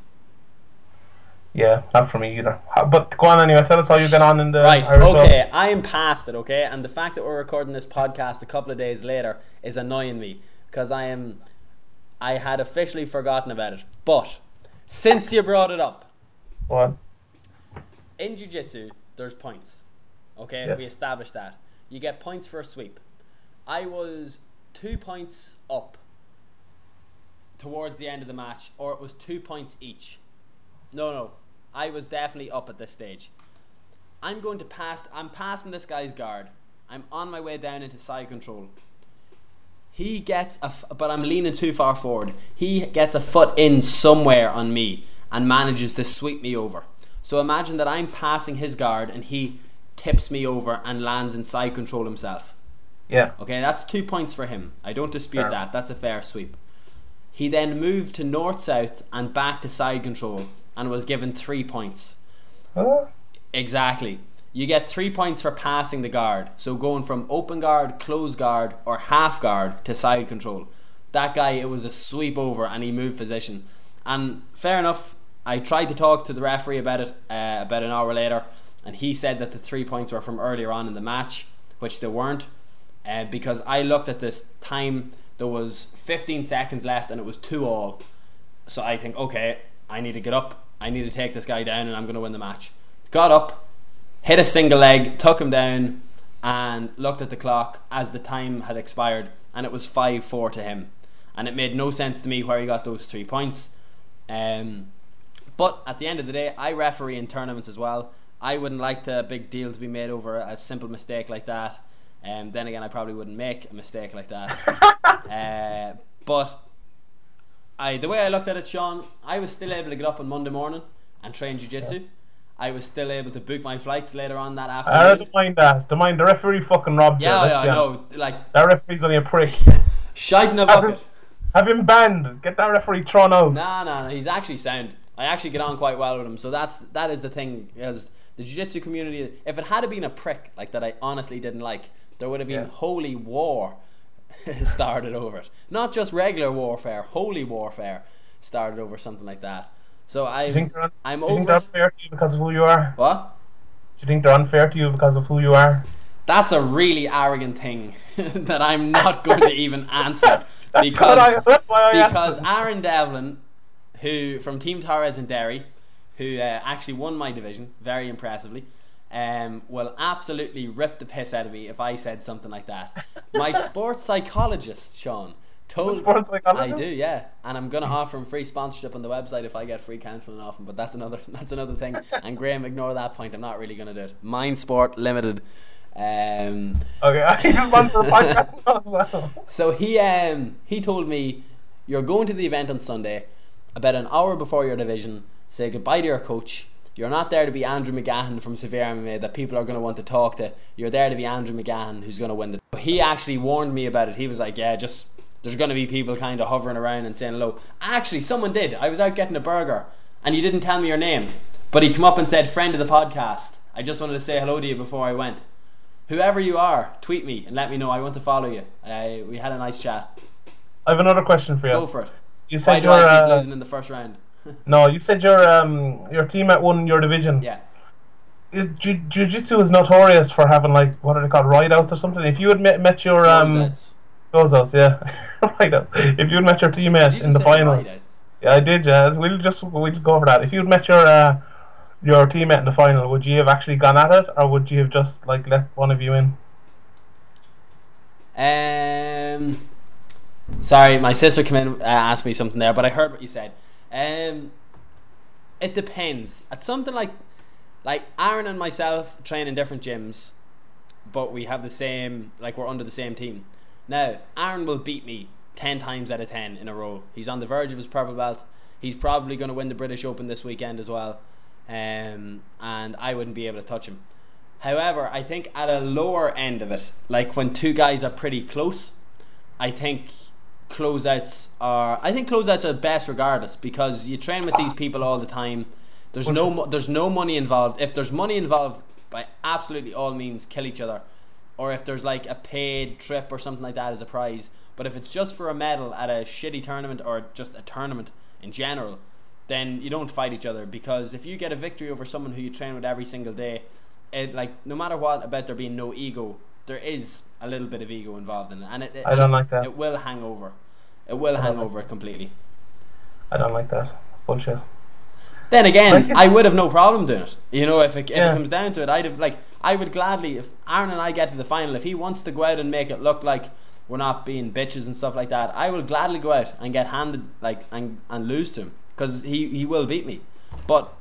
Yeah, not for me either. But go on anyway. Tell us how you've been on in the Right, Irish okay, I am past it, okay? And the fact that we're recording this podcast a couple of days later is annoying me because I am I had officially forgotten about it. But since you brought it up, What? in jiu-jitsu there's points okay Yes. we established that. You get points for a sweep. I was two points up towards the end of the match or it was two points each. No no i was definitely up at this stage. I'm going to pass i'm passing this guy's guard. I'm on my way down into side control. He gets a f- but i'm leaning too far forward. He gets a foot in somewhere on me and manages to sweep me over. So imagine that i'm passing his guard and he tips me over and lands in side control himself Yeah. okay that's two points for him i don't dispute Fair. that that's a fair sweep he then moved to north south and back to side control and was given three points Huh? Exactly. You get three points for passing the guard. So going from open guard, close guard, or half guard to side control. That guy, it was a sweep over and he moved position. And fair enough, I tried to talk to the referee about it uh, about an hour later, and he said that the three points were from earlier on in the match, which they weren't. Uh, because I looked at this time, there was 15 seconds left and it was 2 all. So I think, okay, I need to get up. I need to take this guy down and I'm going to win the match. Got up, hit a single leg, took him down, and looked at the clock as the time had expired, and it was 5 4 to him. And it made no sense to me where he got those three points. Um, but at the end of the day, I referee in tournaments as well. I wouldn't like the big deal to be made over a simple mistake like that. Um, then again, I probably wouldn't make a mistake like that. uh, but I, the way I looked at it, Sean, I was still able to get up on Monday morning and train jiu-jitsu. I was still able to book my flights later on that I afternoon. don't mind that. Don't mind the referee fucking robbed you. yeah, let's yeah, I know. Like, That referee's only a prick. shite in a Have him, bucket. have him banned. Get that referee thrown out. Nah, nah, nah, he's actually sound. I actually get on quite well with him. So that's that is the thing. Because the jiu-jitsu community, if it had been a prick like that, I honestly didn't like, there would have been Yeah. holy war started over it. Not just regular warfare, holy warfare started over something like that. So I think un- I'm do you think over they're unfair to you because of who you are? What? Do you think they're unfair to you because of who you are? That's a really arrogant thing that I'm not going to even answer because I- that's why I asked because. Aaron Devlin, who from Team Torres and Derry, who uh, actually won my division very impressively, um, will absolutely rip the piss out of me if I said something like that. My sports psychologist, Sean, told Sports psychologist? I do, yeah, and I'm gonna offer him free sponsorship on the website if I get free counselling off him. But that's another that's another thing. And Graham, ignore that point. I'm not really gonna do it. Mind Sport Limited. Um, Okay, I just want for a podcast so he um he told me you're going to the event on Sunday about an hour before your division. Say goodbye to your coach. You're not there to be Andrew McGahan from Severe MMA that people are going to want to talk to. You're there to be Andrew McGahan who's going to win the. He actually warned me about it. He was like, "Yeah, just there's going to be people kind of hovering around and saying hello." Actually, someone did. I was out getting a burger and you didn't tell me your name, but he came up and said, "Friend of the podcast." I just wanted to say hello to you before I went. Whoever you are, tweet me and let me know. I want to follow you. Uh, we had a nice chat. I have another question for you. Go for it. You Why said do your I keep uh, losing in the first round? no. You said your um your team at won your division. Yeah. Is- Jiu- Jiu-Jitsu is notorious for having like what are they called ride outs or something. If you had met, met your um Closeouts. yeah. If you had met your teammate you in the final, rideouts? yeah, I did. Yeah, we'll just we'll go over that. If you had met your uh your teammate in the final, would you have actually gone at it, or would you have just like let one of you in? Um, sorry, my sister came in uh, asked me something there, but I heard what you said. Um, it depends. At something like like Aaron and myself train in different gyms, but we have the same like we're under the same team. Now Aaron will beat me ten times out of ten in a row. He's on the verge of his purple belt. He's probably going to win the British Open this weekend as well, um, and I wouldn't be able to touch him. However, I think at a lower end of it, like when two guys are pretty close, I think closeouts are. I think closeouts are best regardless because you train with these people all the time. There's no there's no money involved. If there's money involved, by absolutely all means, kill each other. Or if there's like a paid trip or something like that as a prize. But if it's just for a medal at a shitty tournament or just a tournament in general, then you don't fight each other because if you get a victory over someone who you train with every single day, it like no matter what about there being no ego, there is a little bit of ego involved in it, and it, it I don't like that. It will hang over. It will hang over it completely. I don't like that bullshit. Then again, I would have no problem doing it. You know, if it, if Yeah. it comes down to it, I'd have like I would gladly if Aaron and I get to the final, if he wants to go out and make it look like we're not being bitches and stuff like that, I will gladly go out and get handed like and and lose to him because he he will beat me, but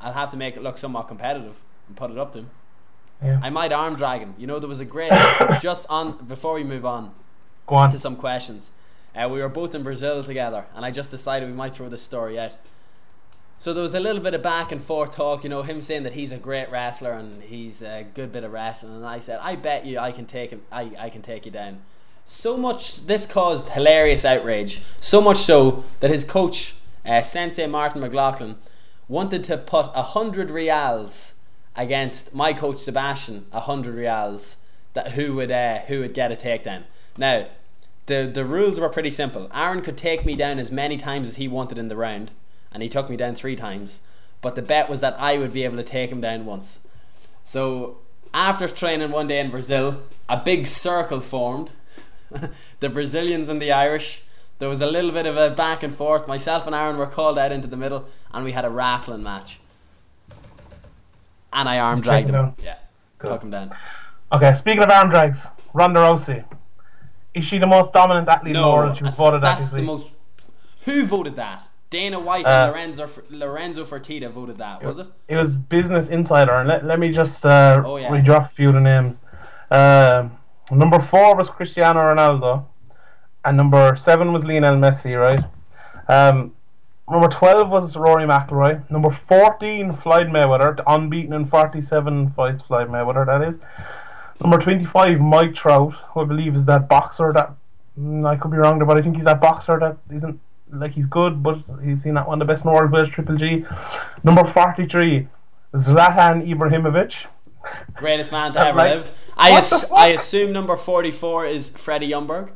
I'll have to make it look somewhat competitive and put it up to him. Yeah. I might arm drag him. You know, there was a great just on before we move on Go on. to some questions. Uh, we were both in Brazil together, and I just decided we might throw this story out. So there was a little bit of back and forth talk, you know, him saying that he's a great wrestler and he's a good bit of wrestling, and I said, I bet you I can take him, I, I can take you down. So much this caused hilarious outrage, so much so that his coach, uh, Sensei Martin McLaughlin, wanted to put a hundred reals against my coach Sebastian, a hundred reals that who would uh, who would get a takedown. Now, the the rules were pretty simple. Aaron could take me down as many times as he wanted in the round, and he took me down three times. But the bet was that I would be able to take him down once. So after training one day in Brazil, a big circle formed. the Brazilians and the Irish. There was a little bit of a back and forth. Myself and Aaron were called out into the middle, and we had a wrestling match. And I arm dragged him? Yeah, Good. took him down. Okay, speaking of arm drags, Ronda Rousey. Is she the most dominant athlete in the No, world? She was that's, voted at that's this the most. Who voted that? Dana White Uh, and Lorenzo Lorenzo Fertitta voted that, was it? It was Business Insider, and let, let me just uh, Oh, yeah. off a few of the names. Um number four was Cristiano Ronaldo, and number seven was Lionel Messi, right? Um, number 12 was Rory McIlroy. Number 14, Floyd Mayweather, unbeaten in 47 fights, Floyd Mayweather, that is. Number 25, Mike Trout, who I believe is that boxer that. mm, I could be wrong there, but I think he's that boxer that isn't. Like, he's good, but he's seen that one of the best in the world, with Triple G. Number 43, Zlatan Ibrahimovic. Greatest man to ever like- live. I ass- I assume number forty four is Freddie Ljungberg.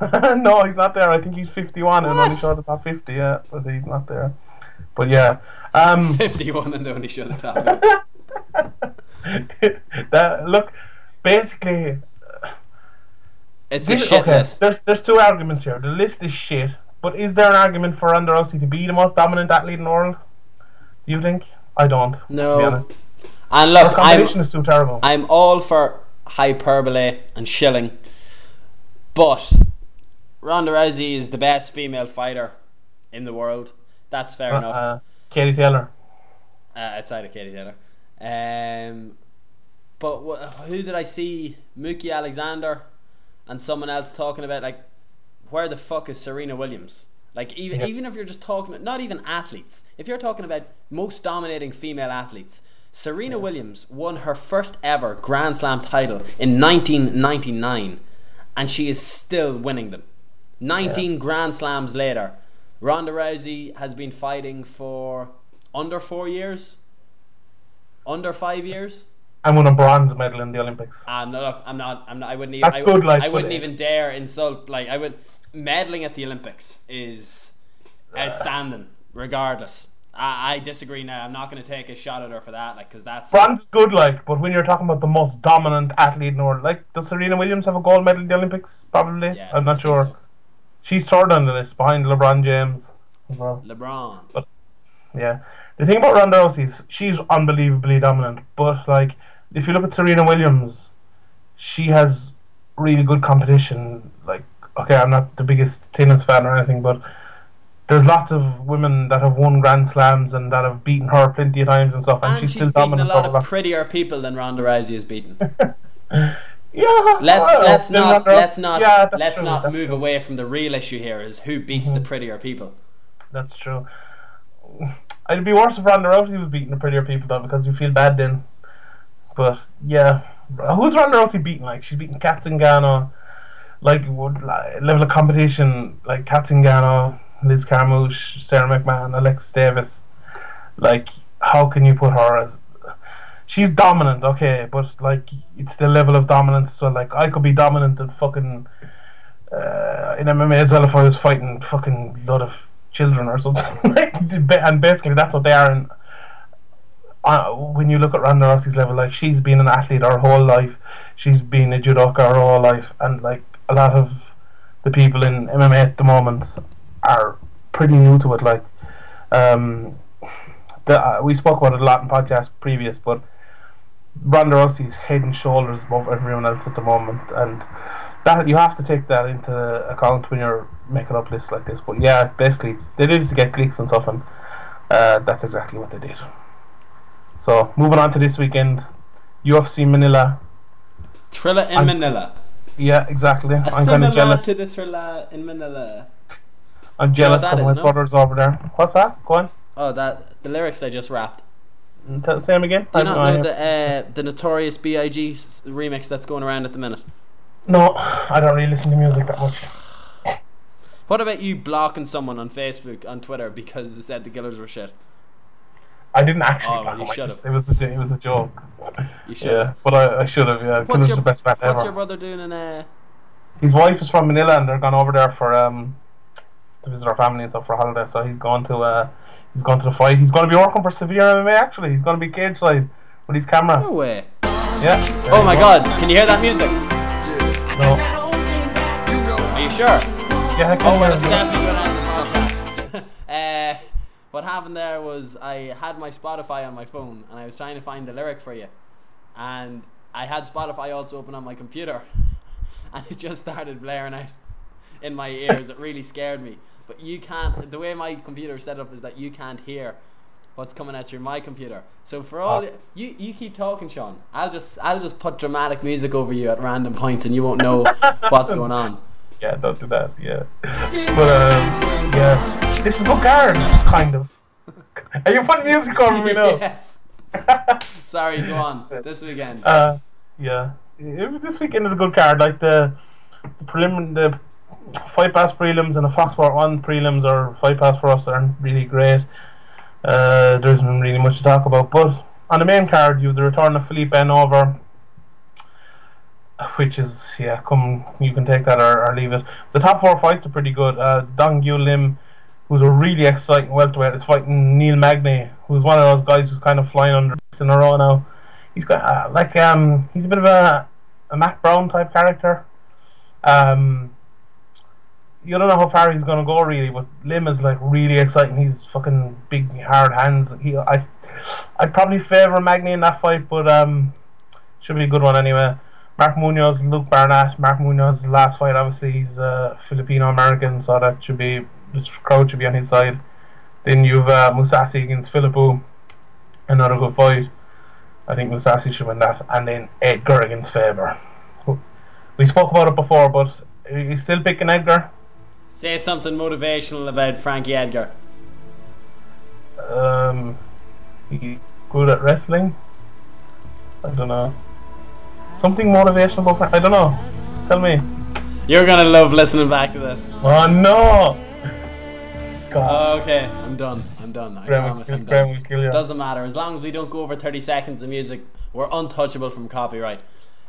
no, he's not there. I think he's 51 and What? only showed the top 50, yeah, but he's not there. But yeah. Um, Fifty one and they only show the top. that, look, basically, It's a this, shit okay, list. there's there's two arguments here. The list is shit, but is there an argument for Ronda Rousey to be the most dominant athlete in the world? Do you think? I don't. No. And look, I'm competition is too terrible. I'm all for hyperbole and shilling, but Ronda Rousey is the best female fighter in the world. That's fair enough. Uh, Katie Taylor. uh, outside of Katie Taylor. Um, but wh- who did I see? Mookie Alexander and someone else talking about like, where the fuck is Serena Williams? Like even Yeah. even if you're just talking, about not even athletes. If you're talking about most dominating female athletes, Serena Williams won her first ever Grand Slam title in 1999, and she is still winning them. 19 Grand Slams later, Ronda Rousey has been fighting for under four years, under five years. And won a bronze medal in the Olympics. No, look, I'm not. I'm not. I wouldn't even. That's I, good, like, I wouldn't even dare insult. Like I would, medalling at the Olympics is outstanding. Regardless, I, I disagree. Now I'm not going to take a shot at her for that. Like, because that's Bronze good, like, but when you're talking about the most dominant athlete in the world, like, does Serena Williams have a gold medal in the Olympics? Probably. Yeah, I'm not sure. so. She's third on the list behind LeBron James LeBron. well. Yeah. The thing about Ronda Rousey is she's unbelievably dominant, but like if you look at Serena Williams, she has really good competition. Like, okay, I'm not the biggest tennis fan or anything, but there's lots of women that have won Grand Slams and that have beaten her plenty of times and stuff, and, And she's, she's still beaten a lot of prettier people than Ronda Rousey has beaten. yeah. Let's let's not let's not yeah, let's true, not move true. Mm-hmm. away from the real issue here. Is who beats the prettier people? That's true. It'd be worse if Ronda Rousey was beating the prettier people though, because you feel bad then. But yeah, who's Ronda Rousey beating? Like she's beating Cat Zingano, like level of competition like Cat Zingano, Liz Carmouche, Sara McMann, Alexis Davis. Like how can you put her as? She's dominant, okay, but like it's the level of dominance. So like I could be dominant in fucking uh, in MMA as well if I was fighting fucking lot of children or something. And basically that's what they are. And uh, when you look at Ronda Rousey's level, like she's been an athlete her whole life. She's been a judoka her whole life, and like a lot of the people in MMA at the moment are pretty new to it. Like, um, the, uh, we spoke about it a lot in podcasts previous, but Ronda Rousey's head and shoulders above everyone else at the moment, and that you have to take that into account when you're making up lists like this. But yeah, basically they did it to get clicks and stuff, and uh, that's exactly what they did. So moving on to this weekend, UFC Manila. Thriller in I'm- Manila. Yeah, exactly. A I'm similar jealous. to the thriller in Manila. I'm you know jealous of my no? brothers over there. What's that? Go on. Oh, that the lyrics I just rapped. Mm, Tell, say them again. Do you not I- know the uh, the notorious B.I.G. remix that's going around at the minute? No, I don't really listen to music that much. What about you blocking someone on Facebook, on Twitter because they said the Killers were shit? I didn't actually. Oh, well, you I should've. It was a, it was a joke. You should. Yeah, but I, I should have. Yeah, What's your the best band What's ever. your brother doing in uh? His wife is from Manila, and they're gone over there for um to visit our family and stuff for a holiday. So he's gone to uh he's gone to the fight. He's going to be working for Severe MMA. Actually, he's going to be cage side with his camera. No way. Yeah. Oh my go. God! Can you hear that music? No. Are you sure? Yeah. Oh, well, it's definitely going to end the podcast. uh, what happened there was I had my Spotify on my phone and I was trying to find the lyric for you, and I had Spotify also open on my computer, and it just started blaring out in my ears. It really scared me. But you can't. The way my computer is set up is that you can't hear what's coming out through my computer. So for all Ah. you, you keep talking, Sean. I'll just I'll just put dramatic music over you at random points, and you won't know what's going on. Yeah, don't do that. Yeah. But um, yeah, this is a good card, kind of. Are you putting music over me now? yes. Sorry, go on. This weekend. Uh, yeah. It- this weekend is a good card. Like the, the prelim, the fight pass prelims and the Fox Sport One prelims or fight pass for us aren't really great. Uh, there isn't really much to talk about. But on the main card, you have the return of Philippe Ben over, which is yeah, come you can take that or, or leave it. The top four fights are pretty good. Uh, Dong Yu Lim, who's a really exciting welterweight, is fighting Neil Magny, who's one of those guys who's kind of flying under in a row now. He's got uh, like um he's a bit of a a Matt Brown type character. Um, you don't know how far he's gonna go really, but Lim is like really exciting. He's fucking big, hard hands. He, I, I'd probably favour Magny in that fight, but um, should be a good one anyway. Mark Munoz, Luke Barnatt. Mark Munoz's last fight, obviously he's uh, Filipino American, so that should be the crowd should be on his side. Then you've uh, Mousasi against Philippou, another good fight. I think Mousasi should win that, and then Edgar against Faber. We spoke about it before, but are you still picking Edgar? Say something motivational about Frankie Edgar. Um, he's good at wrestling. I don't know. Something motivational. I don't know. Tell me. You're gonna love listening back to this. Oh no! God. Okay, I'm done. I'm done. I Graham promise kill- I'm done. kill. Doesn't matter as long as we don't go over 30 seconds of music. We're untouchable from copyright.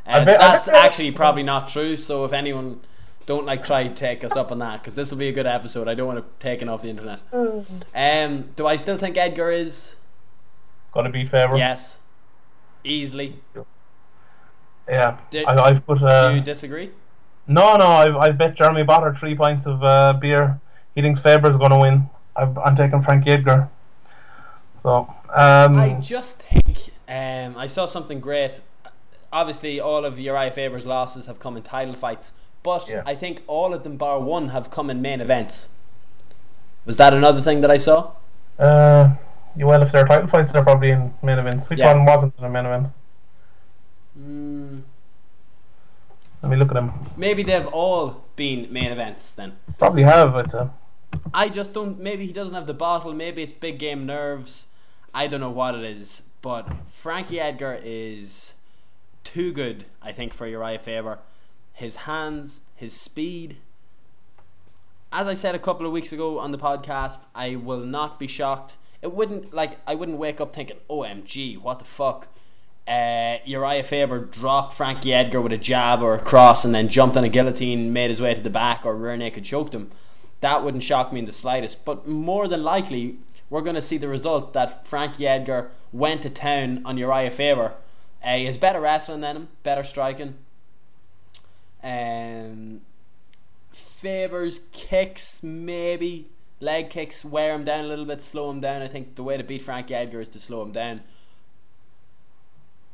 Uh, bet- that's actually probably not true. So if anyone don't like try to take us up on that because this will be a good episode. I don't want to take it off the internet. Um, do I still think Edgar is? Gotta be favour. Yes, easily. Yeah. Did- I, I've put. Uh, do you disagree? no, no. I've, I've bet Jeremy Botter three pints of uh, beer. He thinks Faber's gonna win. I've, I'm taking Frankie Edgar. So. Um, I just think um, I saw something great. Obviously, all of Urijah Faber's losses have come in title fights, but Yeah. I think all of them, bar one, have come in main events. Was that another thing that I saw? Uh, yeah, well, if they're title fights, they're probably in main events. Which Yeah. one wasn't in a main event? Mm, Let me look at them. maybe they've all been main events then. Probably have, I'd say. I just don't. Maybe he doesn't have the bottle. Maybe it's big game nerves. I don't know what it is, but Frankie Edgar is too good. I think for Urijah Faber, his hands, his speed. As I said a couple of weeks ago on the podcast, I will not be shocked. It wouldn't like I wouldn't wake up thinking, "OMG, what the fuck." Uh, Urijah Faber dropped Frankie Edgar with a jab or a cross and then jumped on a guillotine, made his way to the back, or rear naked choked him that wouldn't shock me in the slightest. But more than likely, we're going to see the result that Frankie Edgar went to town on Urijah Faber. Uh, he has better wrestling than him, better striking. Um, Faber's kicks, maybe leg kicks, wear him down a little bit, slow him down. I think the way to beat Frankie Edgar is to slow him down.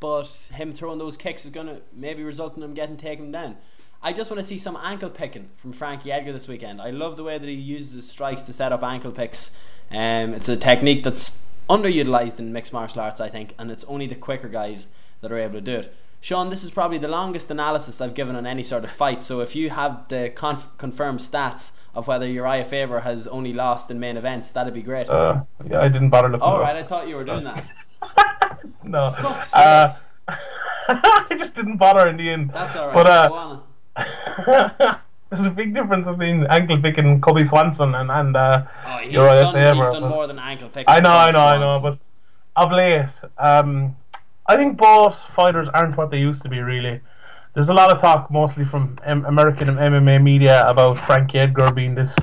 But him throwing those kicks is gonna maybe result in him getting taken down. I just want to see some ankle picking from Frankie Edgar this weekend. I love the way that he uses his strikes to set up ankle picks. Um, it's a technique that's underutilized in mixed martial arts, I think, and it's only the quicker guys that are able to do it. Sean, this is probably the longest analysis I've given on any sort of fight. So if you have the conf- confirmed stats of whether Urijah Faber has only lost in main events, that'd be great. Uh, yeah, I didn't bother looking. All up. I thought you were doing that. No. Fuck's Uh, I just didn't bother in the end. That's all right. But uh, there's a big difference between ankle picking Cubby Swanson and and uh, Oh, he's done, he's done more than ankle picking. I know, I know, I know, but of late, um, I think both fighters aren't what they used to be. Really, there's a lot of talk, mostly from M- American MMA media, about Frankie Edgar being this.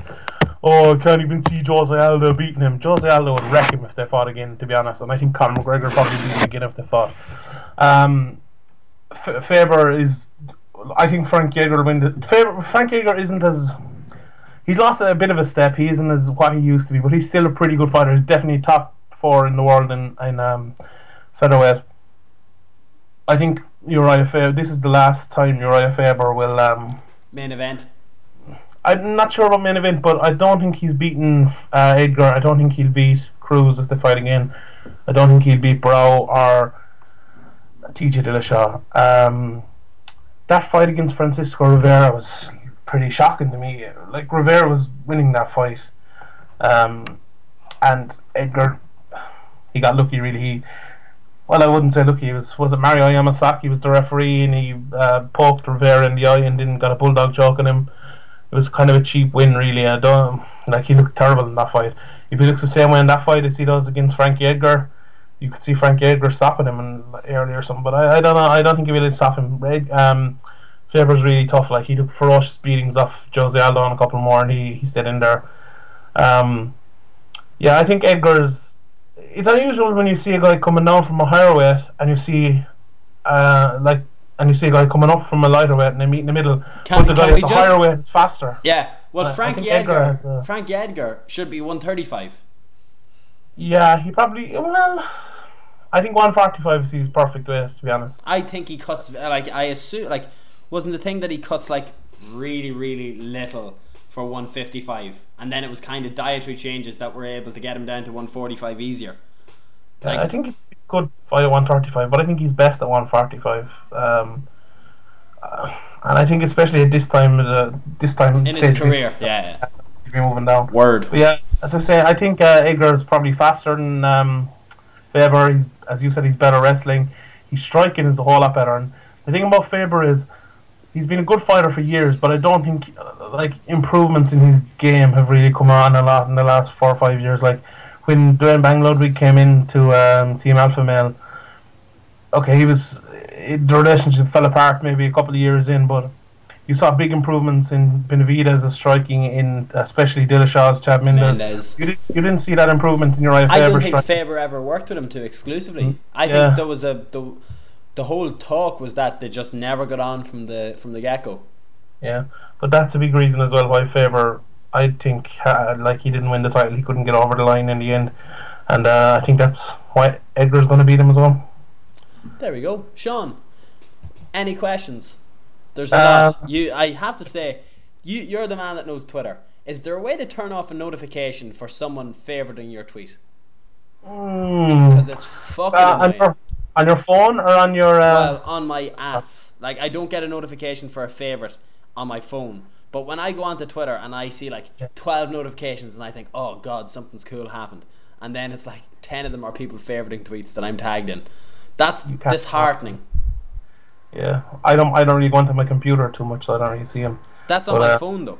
Oh, I can't even see Jose Aldo beating him. Jose Aldo would wreck him if they fought again, to be honest. And I think Conor McGregor would probably beat him again if they fought. Um, F- Faber is. I think Frankie Edgar will win. The, Faber, Frankie Edgar isn't as. He's lost a bit of a step. He isn't as what he used to be, but he's still a pretty good fighter. He's definitely top four in the world in in um, featherweight. I think Urijah Faber. This is the last time Urijah Faber will. Um, main event. I'm not sure about main event, but I don't think he's beaten uh, Edgar. I don't think he'll beat Cruz if they fight again. I don't think he'll beat Barão or TJ Dillashaw. Um, that fight against Francisco Rivera was pretty shocking to me. Like Rivera was winning that fight, um, and Edgar, he got lucky. Really, he. Well, I wouldn't say lucky. He was was it Mario Yamasaki was the referee, and he uh, poked Rivera in the eye and didn't got a bulldog choke on him it was kind of a cheap win, really. I don't like he looked terrible in that fight. If he looks the same way in that fight as he does against Frankie Edgar, you could see Frankie Edgar stopping him in, earlier or something. But I, I don't know. I don't think he really stop him. Ed- Um, Faber's really tough. Like he took ferocious beatings off Jose Aldo and a couple more, and he he stayed in there. Um, yeah, I think Edgar's. It's unusual when you see a guy coming down from a higher weight and you see, uh, like, and you see a guy coming up from a lighter weight and they meet in the middle. Can- but the guy at the just- higher weight is faster. Yeah, Well, Frankie Edgar Edgar, a- uh, Frankie Edgar should be 135. Yeah, he probably. Well, I think 145 is his perfect weight, to be honest. I think he cuts like I assume like wasn't the thing that he cuts like really really little for 155 and then it was kind of dietary changes that were able to get him down to 145 easier. Like- I think he's good by 135, but I think he's best at 145. Um, uh, and I think especially at this time, uh, this time In his career, yeah. yeah. he'll be moving down. Word. But yeah, as I say, I think uh, Edgar is probably faster than um, Faber. He's, as you said, he's better wrestling. His striking is a whole lot better. And the thing about Faber is he's been a good fighter for years, but I don't think uh, like improvements in his game have really come on a lot in the last four or five years. Like when Duane Bang Ludwig came into um, Team Alpha Male, okay, he was the relationship fell apart maybe a couple of years in, but you saw big improvements in Benavidez' striking, in especially Dillashaw's, Chad Mendes. Mendes. You, did, you didn't see that improvement in your Faber I don't think. Faber ever worked with him too exclusively. I Mm. Yeah. think there was a the, the whole talk was that they just never got on from the from the get go. Yeah, but that's a big reason as well why Faber, I think, uh, like he didn't win the title, he couldn't get over the line in the end, and uh, I think that's why Edgar's going to beat him as well. There we go, Sean. Any questions? There's a Uh, lot. You, I have to say, you you're the man that knows Twitter. Is there a way to turn off a notification for someone favoriting your tweet? Mm. Because it's fucking Uh, on, annoying. your, on your phone or on your? Uh, well, on my ads, like I don't get a notification for a favorite on my phone. But when I go onto Twitter and I see like twelve notifications, and I think, oh god, something's cool happened, and then it's like ten of them are people favoriting tweets that I'm tagged in. That's disheartening. yeah, I don't. I don't really go onto my computer too much, so I don't really see them. That's on Well, my uh, phone though.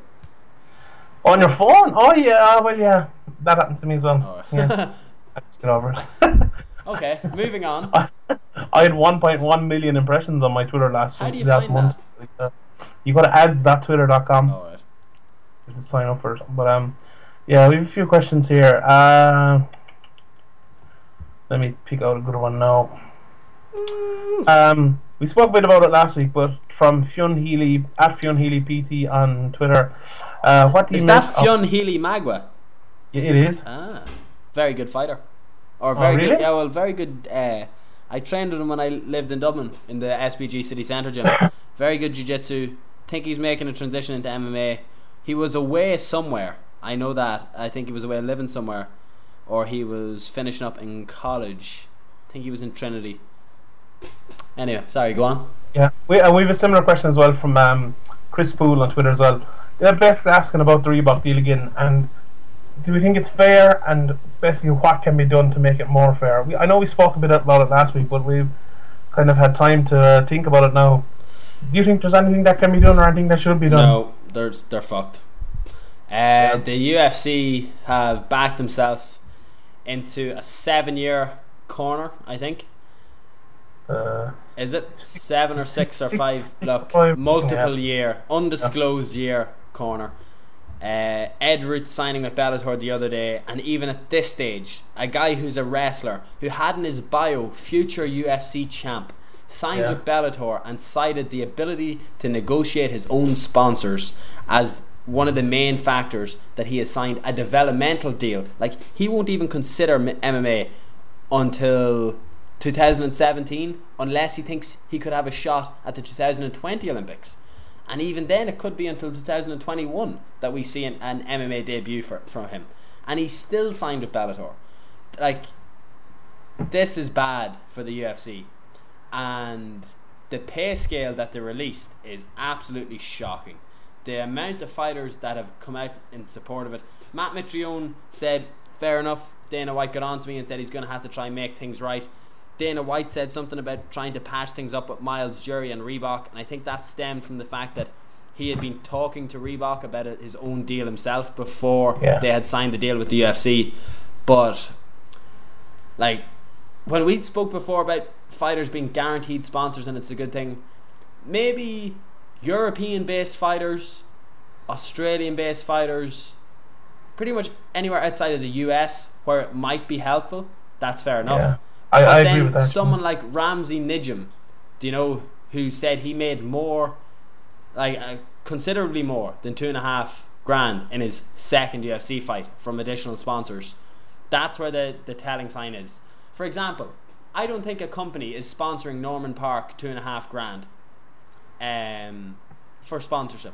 On your phone? Oh yeah, well yeah, that happened to me as well. Oh. Yeah, I just get over it. okay, moving on. I had 1.1 million impressions on my Twitter last How do you last find month. Uh, you go to ads.twitter.com. All right. to sign up for it. But um, yeah, we have a few questions here. Uh, let me pick out a good one now. Um, we spoke a bit about it last week, but from Fionn Healy at Fionn Healy PT on Twitter, uh, what do you Is that Fionn Healy Magua? Yeah, It is. Ah, very good fighter, or very Oh, really? good. Yeah, well, very good. Uh, I trained with him when I lived in Dublin in the SBG City Centre gym. very good jiu-jitsu. Think he's making a transition into MMA. He was away somewhere. I know that. I think he was away living somewhere, or he was finishing up in college. I think he was in Trinity. Anyway, sorry. Go on. Yeah, we we have a similar question as well from um, Chris Poole on Twitter as well. They're basically asking about the Reebok deal again, and do we think it's fair? And basically, what can be done to make it more fair? We, I know we spoke a bit about it last week, but we've kind of had time to think about it now. Do you think there's anything that can be done, or anything that should be done? No, they're they're fucked. Uh, the UFC have backed themselves into a seven-year corner. I think Uh, is it seven or six or five? Look, multiple year, undisclosed year corner. Uh, Ed Ruth signing with Bellator the other day, and even at this stage, a guy who's a wrestler who had in his bio future UFC champ signs Yeah. with Bellator and cited the ability to negotiate his own sponsors as one of the main factors that he has signed a developmental deal. Like he won't even consider MMA until 2017 unless he thinks he could have a shot at the 2020 Olympics. And even then, it could be until 2021 that we see an, an MMA debut for, from him. And he's still signed with Bellator. Like, this is bad for the UFC. And the pay scale that they released is absolutely shocking. The amount of fighters that have come out in support of it. Matt Mitrione said, fair enough. Dana White got on to me and said he's going to have to try and make things right. Dana White said something about trying to patch things up with Myles Jury and Reebok, and I think that stemmed from the fact that he had been talking to Reebok about his own deal himself before Yeah. they had signed the deal with the UFC. But, like, when we spoke before about fighters being guaranteed sponsors and it's a good thing, maybe European based fighters, Australian based fighters, pretty much anywhere outside of the US where it might be helpful, that's fair enough. Yeah. I, but I then agree with that. someone like Ramsey Nijem, do you know, who said he made more, like uh, considerably more than two and a half grand in his second UFC fight from additional sponsors. That's where the, the telling sign is. For example, I don't think a company is sponsoring Norman Parke two and a half grand um, for sponsorship.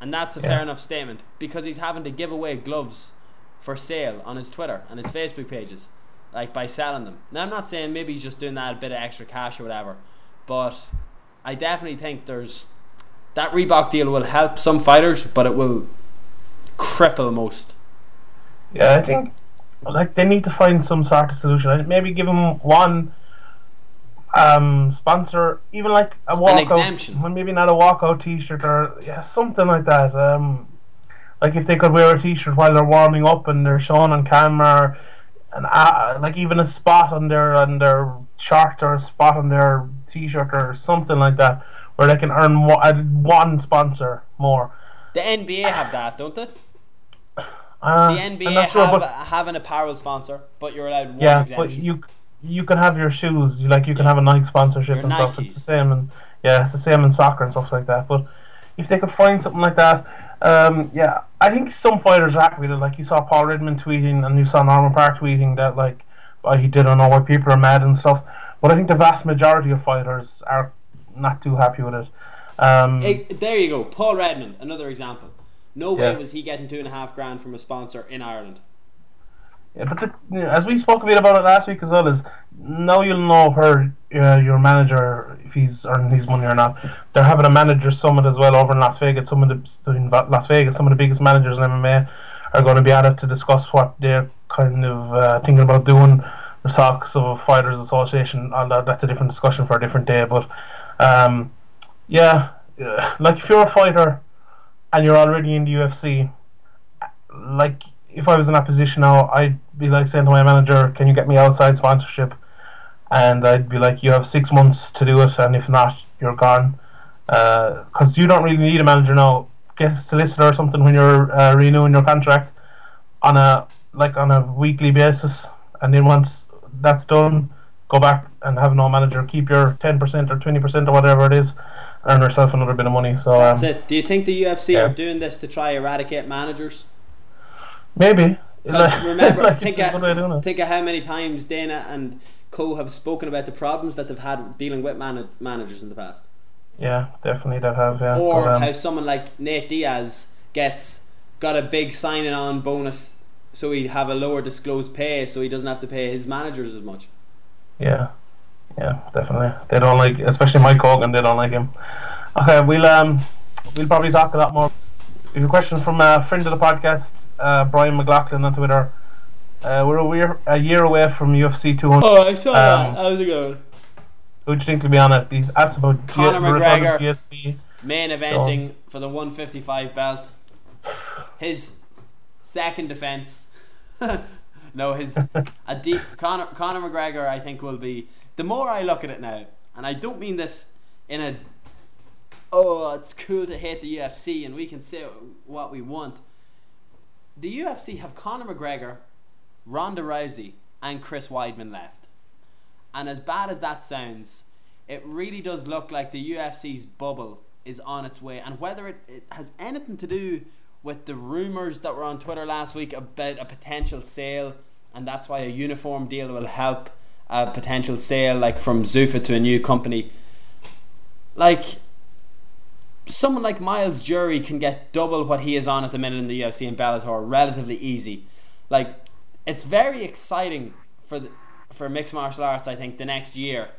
And that's a Yeah. fair enough statement because he's having to give away gloves for sale on his Twitter and his Facebook pages, like by selling them. Now, I'm not saying maybe he's just doing that a bit of extra cash or whatever, but I definitely think there's that Reebok deal will help some fighters, but it will cripple most. Yeah, I think like they need to find some sort of solution. Maybe give them one um sponsor, even like a walkout, an exemption. well, maybe not a walkout T-shirt or yeah, something like that. Um, like if they could wear a T-shirt while they're warming up and they're shown on camera, and uh, like even a spot on their on their shirt or a spot on their T-shirt or something like that, where they can earn uh, one sponsor more. The NBA have that, don't they? Uh, The NBA sure, have have an apparel sponsor, but you're allowed one yeah, but you you can have your shoes. You like you can have a Nike sponsorship Your and stuff. It's the same, and yeah, it's the same in soccer and stuff like that. But if they could find something like that, um, yeah, I think some fighters are happy with it. Like you saw Paul Redmond tweeting, and you saw Norman Parke tweeting that like well, he didn't know why people are mad and stuff. But I think the vast majority of fighters are not too happy with it. Um, Hey, there you go. Paul Redmond, another example. No way Yeah. was he getting two and a half grand from a sponsor in Ireland. Yeah, but the, you know, as we spoke a bit about it last week as well, is now you'll know her, uh, your manager, if he's earning his money or not. They're having a manager summit as well over in Las Vegas. Some of the in Las Vegas, some of the biggest managers in MMA are going to be at it to discuss what they're kind of uh, thinking about doing. The talks of a fighters association, although that's a different discussion for a different day. But um, yeah, uh, like if you're a fighter and you're already in the UFC, like if I was in that position now, I'd be like saying to my manager, "Can you get me outside sponsorship?" And I'd be like, "You have six months to do it, and if not, you're gone." Because you don't really need a manager now. Get a solicitor or something when you're uh, renewing your contract on a like on a weekly basis, and then once that's done, go back and have no manager. Keep your ten percent or twenty percent or whatever it is, earn yourself another bit of money. So That's um, it. Do you think the UFC yeah. are doing this to try eradicate managers? maybe. Because remember, Like, think, it's a good way of doing of, it. think of how many times Dana and Co have spoken about the problems that they've had dealing with man- managers in the past. Yeah, definitely they have. Yeah. Or But, um, how someone like Nate Diaz gets got a big signing on bonus so he'd have a lower disclosed pay so he doesn't have to pay his managers as much. Yeah, yeah, definitely. They don't like, especially Mike Kogan. They don't like him. Okay, we'll um, we'll probably talk a lot more. We have a question from a friend of the podcast, uh, Brian McLaughlin on Twitter. Uh, we're a, we're a year away from UFC 200. Oh, I saw Um, that. How's it going? Who do you think will be on it? He's asked about Conor G- McGregor. GSP. Main eventing for the 155 belt. His second defense. no, his a deep Conor Conor McGregor. I think will be the more I look at it now, and I don't mean this in a oh it's cool to hate the UFC and we can say what we want. The UFC have Conor McGregor, Ronda Rousey, and Chris Weidman left. And as bad as that sounds, it really does look like the UFC's bubble is on its way. And whether it, it has anything to do with the rumours that were on Twitter last week about a potential sale, and that's why a uniform deal will help a potential sale, like from Zuffa to a new company. Like, someone like Myles Jury can get double what he is on at the minute in the UFC and Bellator relatively easy. Like, it's very exciting for the, for mixed martial arts. I think the next year,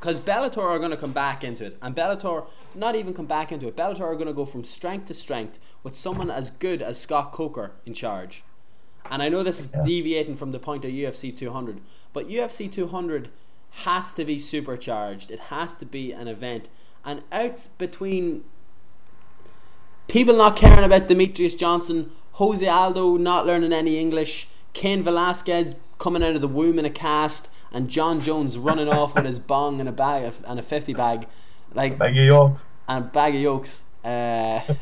because Bellator are going to come back into it, and Bellator not even come back into it. Bellator are going to go from strength to strength with someone as good as Scott Coker in charge. And I know this is deviating from the point of UFC 200, but UFC 200 has to be supercharged. It has to be an event. And out between people not caring about Demetrious Johnson, Jose Aldo not learning any English, Cain Velasquez coming out of the womb in a cast, and Jon Jones running off with his bong and a bag of, and a 50 bag, like Like you all. and a bag of yolks. Uh,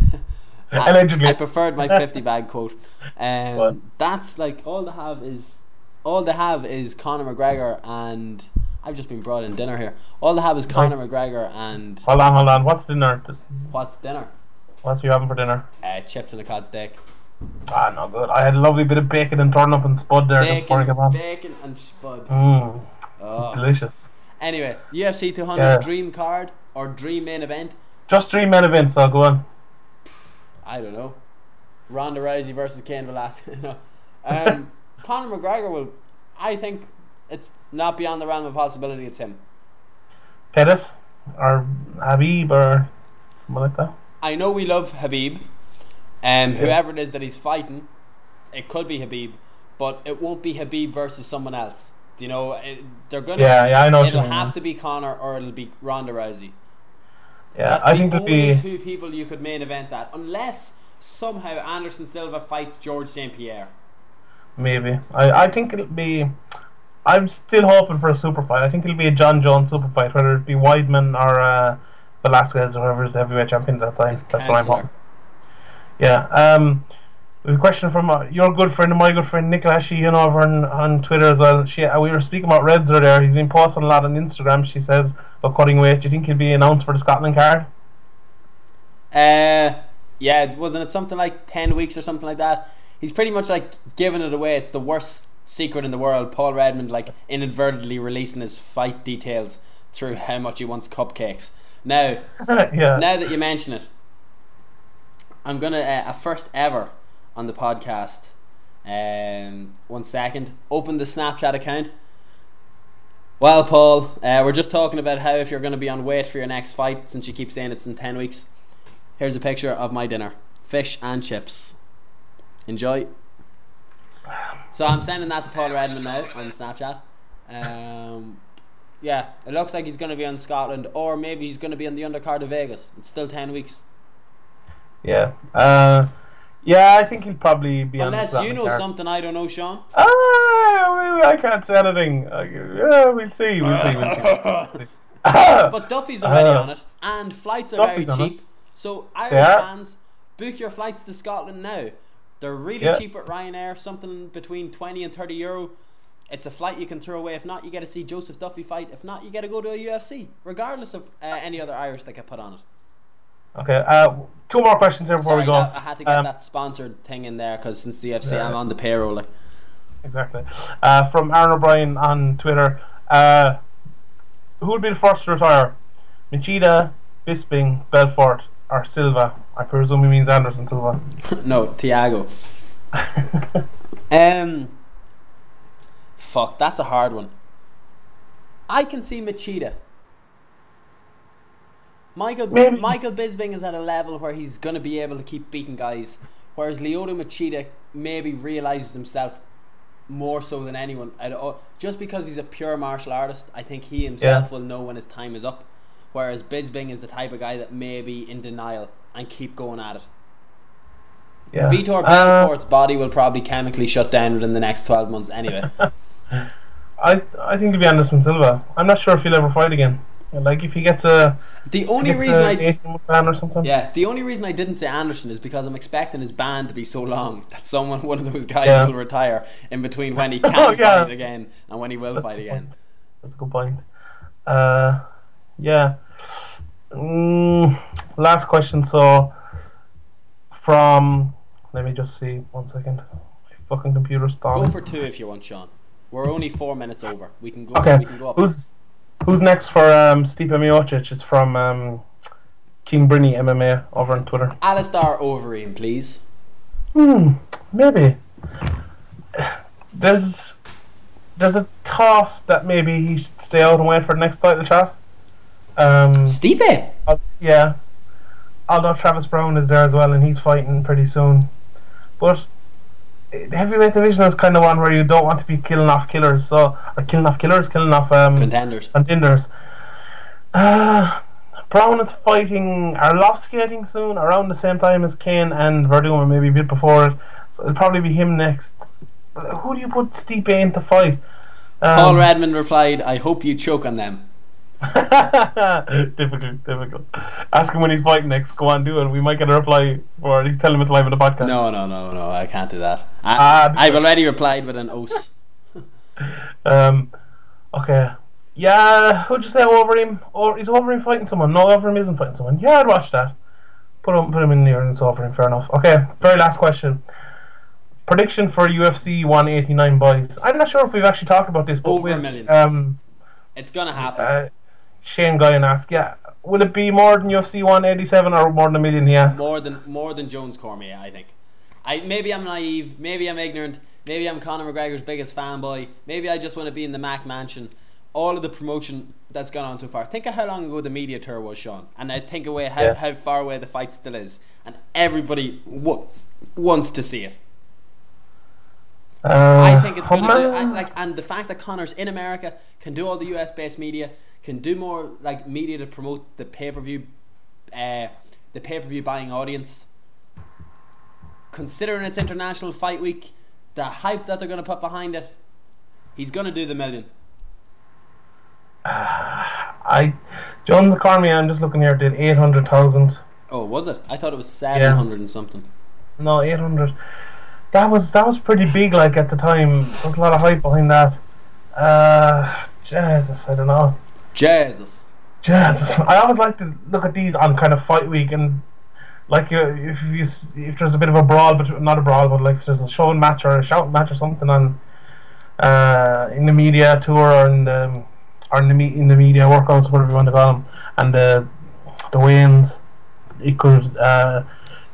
Allegedly. I, I preferred my 50 bag quote. What? Um, that's like all they have is all they have is Conor McGregor and I've just been brought in dinner here. All they have is Conor McGregor and Hold on, hold on. What's dinner? what's dinner? What you having for dinner? Uh, chips and a cod steak. Ah, no good. I had a lovely bit of bacon and turnip and spud there just before I Bacon, came on. bacon and spud. Mmm, Oh. delicious. Anyway, UFC 200 Yeah. dream card or dream main event? Just dream main event, so go on. I don't know. Ronda Rousey versus Cain Velasquez. no. Um, Conor McGregor will. I think it's not beyond the realm of possibility. It's him. Pettis or Khabib or something like that. I know we love Khabib. Um, whoever it is that he's fighting, it could be Khabib, but it won't be Khabib versus someone else. You know, it, they're gonna. Yeah, yeah, I know It'll you mean. have to be Conor or it'll be Ronda Rousey. Yeah, That's I the think only be. two people you could main event that, unless somehow Anderson Silva fights George St Pierre. Maybe. I, I think it'll be. I'm still hoping for a super fight. I think it'll be a Jon Jones super fight, whether it be Weidman or uh, Velasquez or whoever's the heavyweight champion at that time. That's what I'm hoping. Yeah. Um, a question from uh, your good friend and my good friend Nicola Sheehan over on, on Twitter as well. She, uh, we were speaking about Reds earlier. He's been posting a lot on Instagram. She says about cutting weight. Do you think he'll be announced for the Scotland card? Uh, yeah, wasn't it something like ten weeks or something like that? He's pretty much like giving it away. It's the worst secret in the world. Paul Redmond like inadvertently releasing his fight details through how much he wants cupcakes. Now, yeah. now that you mention it, I'm gonna uh, a first ever on the podcast. Um, one second. Open the Snapchat account. Well, Paul, uh, we're just talking about how if you're going to be on weight for your next fight, since you keep saying it's in ten weeks. Here's a picture of my dinner: fish and chips. Enjoy. So I'm sending that to Paul Redmond now on Snapchat. Um, yeah, it looks like he's going to be on Scotland, or maybe he's going to be on the undercard of Vegas. It's still ten weeks. Yeah. Uh, yeah, I think he'll probably be on Unless you know card. something I don't know, Sean. Ah, I can't say anything. Uh, yeah, we'll see. We'll see. We'll see. But Duffy's already Uh, on it, and flights are Duffy's very it. cheap. So Irish are. fans, book your flights to Scotland now. They're really Yeah. cheap at Ryanair, something between twenty and thirty euro. It's a flight you can throw away. If not, you get to see Joseph Duffy fight. If not, you get to go to a UFC, regardless of uh, any other Irish that get put on it. Okay. Uh, two more questions here before Sorry, we go. that, I had to get Um, that sponsored thing in there because since the UFC, I'm on the payroll. Like, Exactly. Uh, from Aaron O'Brien on Twitter. Uh, who would be the first to retire? Machida, Bisping, Belfort, or Silva? I presume he means Anderson Silva. no, Thiago. Um, fuck, that's a hard one. I can see Machida. Michael Maybe. Michael Bisping is at a level where he's gonna be able to keep beating guys, whereas Lyoto Machida maybe realizes himself more so than anyone. At all. Just because he's a pure martial artist, I think he himself will know when his time is up. Whereas Bisping is the type of guy that may be in denial and keep going at it. Yeah. Vitor Uh, Belfort's body will probably chemically shut down within the next 12 months anyway. I I think it'll be Anderson Silva. I'm not sure if he'll ever fight again. Like if he gets a the only reason I 18 month ban or something. yeah, the only reason I didn't say Anderson is because I'm expecting his ban to be so long that someone one of those guys Yeah. will retire in between when he can Oh, yeah. fight again and when he will fight again. That's a good point. Uh, yeah. Mm, last question. So, from let me just see one second. My fucking computer's Go for two if you want, Sean. We're only four minutes over. We can go. Okay. We can go up. Who's who's next for um, Stipe Miocic? It's from um, King Brinny MMA over on Twitter. Alistair Overeem, please. Hmm, maybe. There's there's a thought that maybe he should stay out and wait for the next title shot. Um, Stipe. Uh, yeah. Although Travis Browne is there as well, and he's fighting pretty soon. But the heavyweight division is kind of one where you don't want to be killing off killers, so or killing off killers, killing off um, Contenders. contenders. Uh, Brown is fighting Arlovsky, I think, soon, around the same time as Cain and Werdum, or maybe a bit before it. So it'll probably be him next. But who do you put Stipe in to fight? Um, Paul Redmond replied, "I hope you choke on them." difficult, difficult. Ask him when he's fighting next. Go on, do it. We might get a reply it. Tell him it's live on the podcast. No, no, no, no. I can't do that. I, I've already replied with an os. Um. Okay. Yeah. Who'd you say over him? Or is Overeem fighting someone? No, Overeem isn't fighting someone. Yeah, I'd watch that. Put him, put him in there and it's offering. Fair enough. Okay, very last question. Prediction for UFC 189 boys. I'm not sure if we've actually talked about this. But Over a million. Um, It's gonna happen. uh, Shane Guy and ask, yeah, will it be more than UFC 187 or more than a million? Asked. more than more than Jones Cormier, I think. I maybe I'm naive, maybe I'm ignorant, maybe I'm Conor McGregor's biggest fanboy, maybe I just want to be in the Mac Mansion. All of the promotion that's gone on so far. Think of how long ago the media tour was, Sean, and I think away how, Yeah. how far away the fight still is, and everybody wants wants to see it. Uh, I think it's oh, gonna do. I, like, and the fact that Conor's in America can do all the US based media, can do more like media to promote the pay per view, uh, the pay per view buying audience. Considering it's international fight week, the hype that they're gonna put behind it, he's gonna do the million. I Jones Cormier, I'm just looking here, did 800,000. Oh, was it? I thought it was seven hundred and something. No, 800. That was that was pretty big, like at the time. There was a lot of hype behind that. Uh, Jesus, I don't know. Jesus. Jesus, I always like to look at these on kind of fight week and like uh, if you if there's a bit of a brawl, but not a brawl, but like if there's a showing match or a shout match or something on uh, in the media tour or in the or in the me- in the media workouts, whatever you want to call them, and the the weigh-ins, it could uh,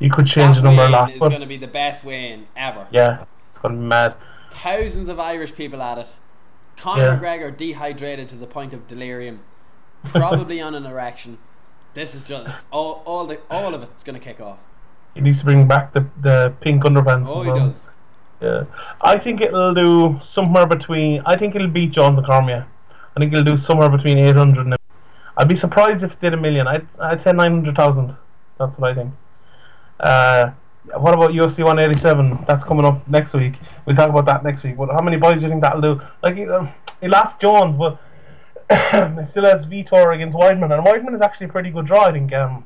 you could change That the number a win lot. is gonna be the best win ever. yeah, it's gonna be mad. thousands of Irish people at it. Conor Yeah. McGregor dehydrated to the point of delirium, probably on an erection. This is just it's all all the all of it's gonna kick off. He needs to bring back the the pink underpants. Oh, he well. does. Yeah, I think it'll do somewhere between. I think it'll beat John the Cormier. I think it'll do somewhere between eight hundred and. I'd be surprised if it did a million. I'd I'd say nine hundred thousand. That's what I think. Uh, what about UFC one eighty seven? That's coming up next week. We'll talk about that next week. But how many boys do you think that'll do? Like he, um, he lost Jones, but he still has Vitor against Weidman, and Weidman is actually a pretty good draw. I think. Um,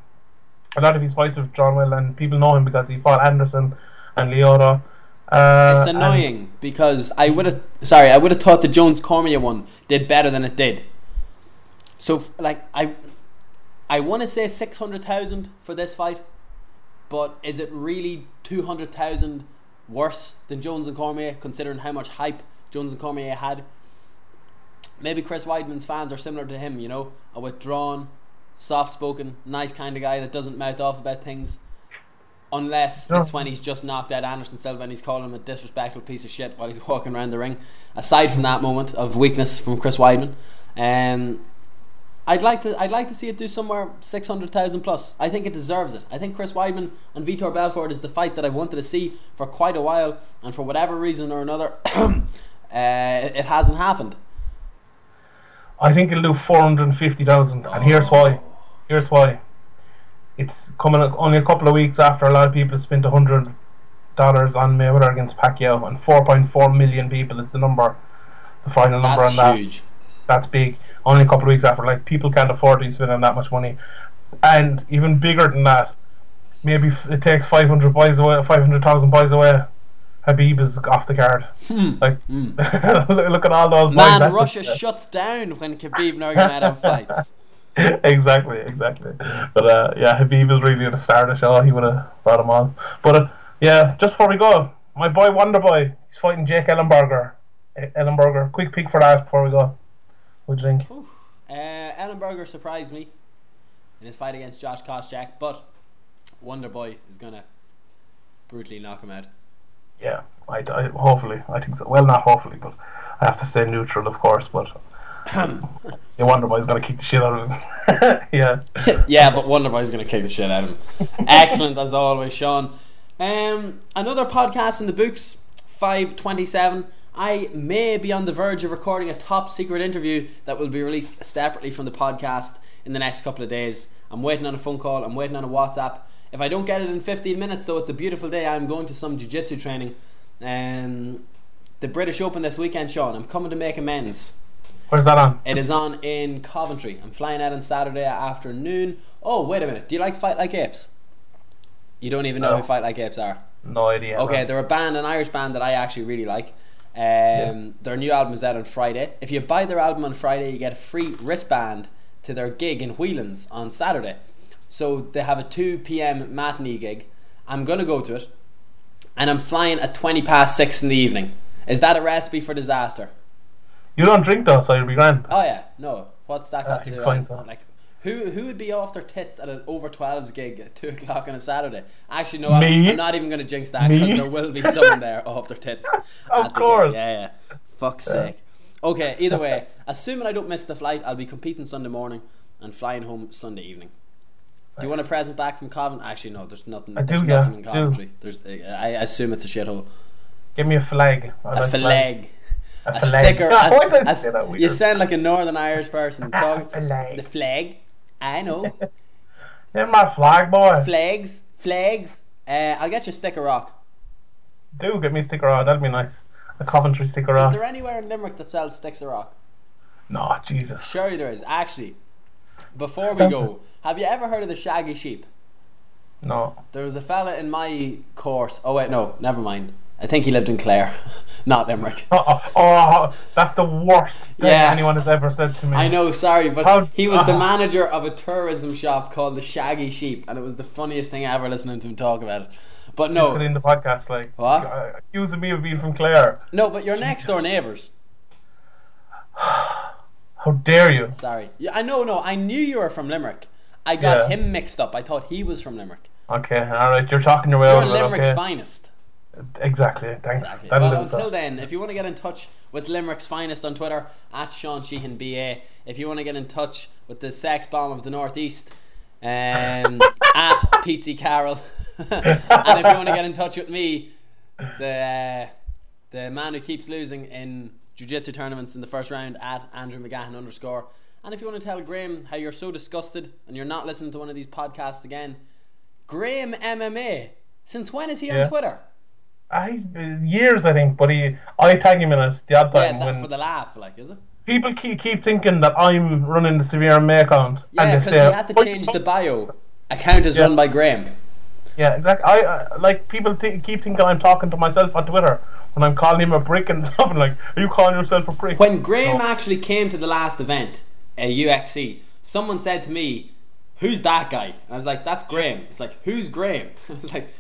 a lot of his fights have drawn well, and people know him because he fought Anderson and Lyoto. Uh, It's and- annoying because I would have sorry I would have thought the Jones Cormier one did better than it did. So like I, I want to say six hundred thousand for this fight, but is it really two hundred thousand worse than Jones and Cormier considering how much hype Jones and Cormier had? Maybe Chris Weidman's fans are similar to him, you know, a withdrawn, soft spoken, nice kind of guy that doesn't mouth off about things. Unless No. it's when he's just knocked out Anderson Silva and he's calling him a disrespectful piece of shit while he's walking around the ring. Aside from that moment of weakness from Chris Weidman, um, I'd like to I'd like to see it do somewhere six hundred thousand plus. I think it deserves it. I think Chris Weidman and Vitor Belfort is the fight that I've wanted to see for quite a while, and for whatever reason or another, uh, it hasn't happened. I think it'll do four hundred and fifty thousand, and here's why. Here's why. It's coming only a couple of weeks after a lot of people spent a hundred dollars on Mayweather against Pacquiao, and four point four million people is the number, the final number on that. huge. That's big. Only a couple of weeks after, like people can't afford to spend spending that much money, and even bigger than that, maybe it takes five hundred boys away, five hundred thousand boys away. Khabib is off the card. Like, look look at all those. Hmm. Man, That's Russia just- shuts down when Khabib Nurmagomedov fights. exactly, exactly. But uh, yeah, Khabib is really the star of the show. He would have brought him on. But uh, yeah, just before we go, my boy Wonder Boy, he's fighting Jake Ellenberger. Ellenberger, quick pick for that before we go. What do you think? Uh, Ellenberger surprised me in his fight against Josh Koscheck, but Wonder Boy is gonna brutally knock him out. Yeah, I, I hopefully I think so. Well, not hopefully, but I have to stay neutral, of course. But yeah, Wonder Boy's gonna kick the shit out of him. yeah. yeah, but Wonder Boy's gonna kick the shit out of him. Excellent as always, Sean. Um, another podcast in the books, five twenty seven. I may be on the verge of recording a top secret interview that will be released separately from the podcast in the next couple of days. I'm waiting on a phone call. I'm waiting on a WhatsApp. If I don't get it in 15 minutes, though, it's a beautiful day. I'm going to some jiu-jitsu training. Um, the British Open this weekend, Sean. I'm coming to make amends. Where's that on? It is on in Coventry. I'm flying out on Saturday afternoon. Oh, wait a minute. Do you like Fight Like Apes? You don't even know No. who Fight Like Apes are. No idea. Okay, they're a band, an Irish band that I actually really like. Um, Their new album is out on Friday. If you buy their album on Friday, you get a free wristband to their gig in Whelan's on Saturday. So they have a 2 p.m. matinee gig. I'm going to go to it. And I'm flying at 20 past 6 in the evening. Is that a recipe for disaster? You don't drink though, so you'll be grand. Oh, yeah. No. What's that got Ah, to do? with it? Like, who, who would be off their tits at an over 12s gig at 2 o'clock on a Saturday? Actually, no, I'm, I'm not even going to jinx that because there will be someone there off their tits. Of course. Yeah, yeah. Fuck's sake. Okay, either way, assuming I don't miss the flight, I'll be competing Sunday morning and flying home Sunday evening. Do you want a present back from Coventry? Actually, no. There's nothing. I there's do, yeah, nothing in do. Coventry. There's. I assume it's a shithole. Give me a flag. I A flag. A, A flag. sticker. Why a- a- you sound like a Northern Irish person talking. flag. The flag. I know. Give my flag, boy. Flags. Flags. Uh, I'll get you a sticker rock. Do get me a sticker on. That'd be nice. A Coventry sticker rock. Is there anywhere in Limerick that sells sticks of rock? No, Jesus. Surely there is. Actually, before we go, have you ever heard of the shaggy sheep? No. There was a fella in my course. Oh wait, no, never mind. I think he lived in Clare, not Limerick. Oh, oh, that's the worst thing Yeah. anyone has ever said to me. I know, sorry, but How- he was the uh, manager of a tourism shop called the Shaggy Sheep, and it was the funniest thing ever listening to him talk about it. But no, in the podcast, like What? uh, accusing me of being from Clare. no, but your next door neighbours. How dare you? Sorry, yeah, I know, no, I knew you were from Limerick. I got Yeah. him mixed up. I thought he was from Limerick. Okay, all right, you're talking your way You're out of it. Limerick's Okay. finest. Exactly. Thanks. Exactly. That'll Well, until then, if you want to get in touch with Limerick's finest on Twitter, at Sean Sheehan BA. If you want to get in touch with the sex bomb of the Northeast, um, at Pete Carroll. and if you want to get in touch with me, the the man who keeps losing in jiu-jitsu tournaments in the first round at Andrew McGahan underscore. And if you want to tell Graham how you're so disgusted and you're not listening to one of these podcasts again, Graham MMA. Since when is he Yeah. on Twitter? Uh, years, I think, but he, I tag him in it the odd Yeah, time that, when for the laugh, like, is it? people keep, keep thinking that I'm running the Severe MMA account. Yeah, because he had to "Oh, change the bio. Account is Yeah. run by Graham. Yeah, exactly. I uh, like people th- keep thinking I'm talking to myself on Twitter when I'm calling him a brick and stuff. And like, are you calling yourself a brick? When Graham No. actually came to the last event, uh, UXC, someone said to me, "Who's that guy?" And I was like, "That's Graham." It's like, "Who's Graham?" it's like,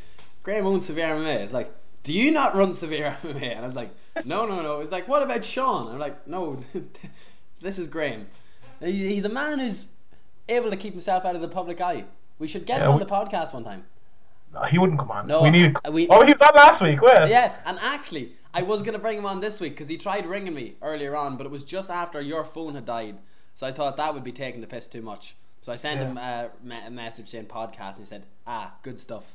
"Graham owns Severe MMA." It's like, "Do you not run Severe MMA?" And I was like, "No, no, no." It's like, "What about Sean?" I'm like, "No, this is Graham. He's a man who's able to keep himself out of the public eye. We should get Yeah, him on we- the podcast one time." No, he wouldn't come on. No, we need. we- oh, he was on last week. Wait. Yeah, and actually, I was gonna bring him on this week because he tried ringing me earlier on, but it was just after your phone had died. So I thought that would be taking the piss too much. So I sent him a, a message saying podcast, and he said, "Ah, good stuff."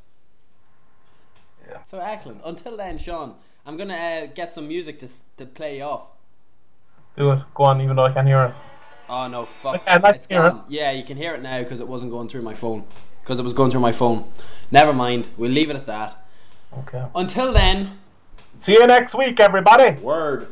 Yeah. So excellent. Until then, Sean, I'm gonna uh, get some music to to play off. Do it. Go on, even though I can't hear it. Oh no, fuck! Okay, I'd like it's to hear it. gone. Yeah, you can hear it now because it wasn't going through my phone. Because it was going through my phone. Never mind. We'll leave it at that. Okay. Until then, See you next week, everybody. word.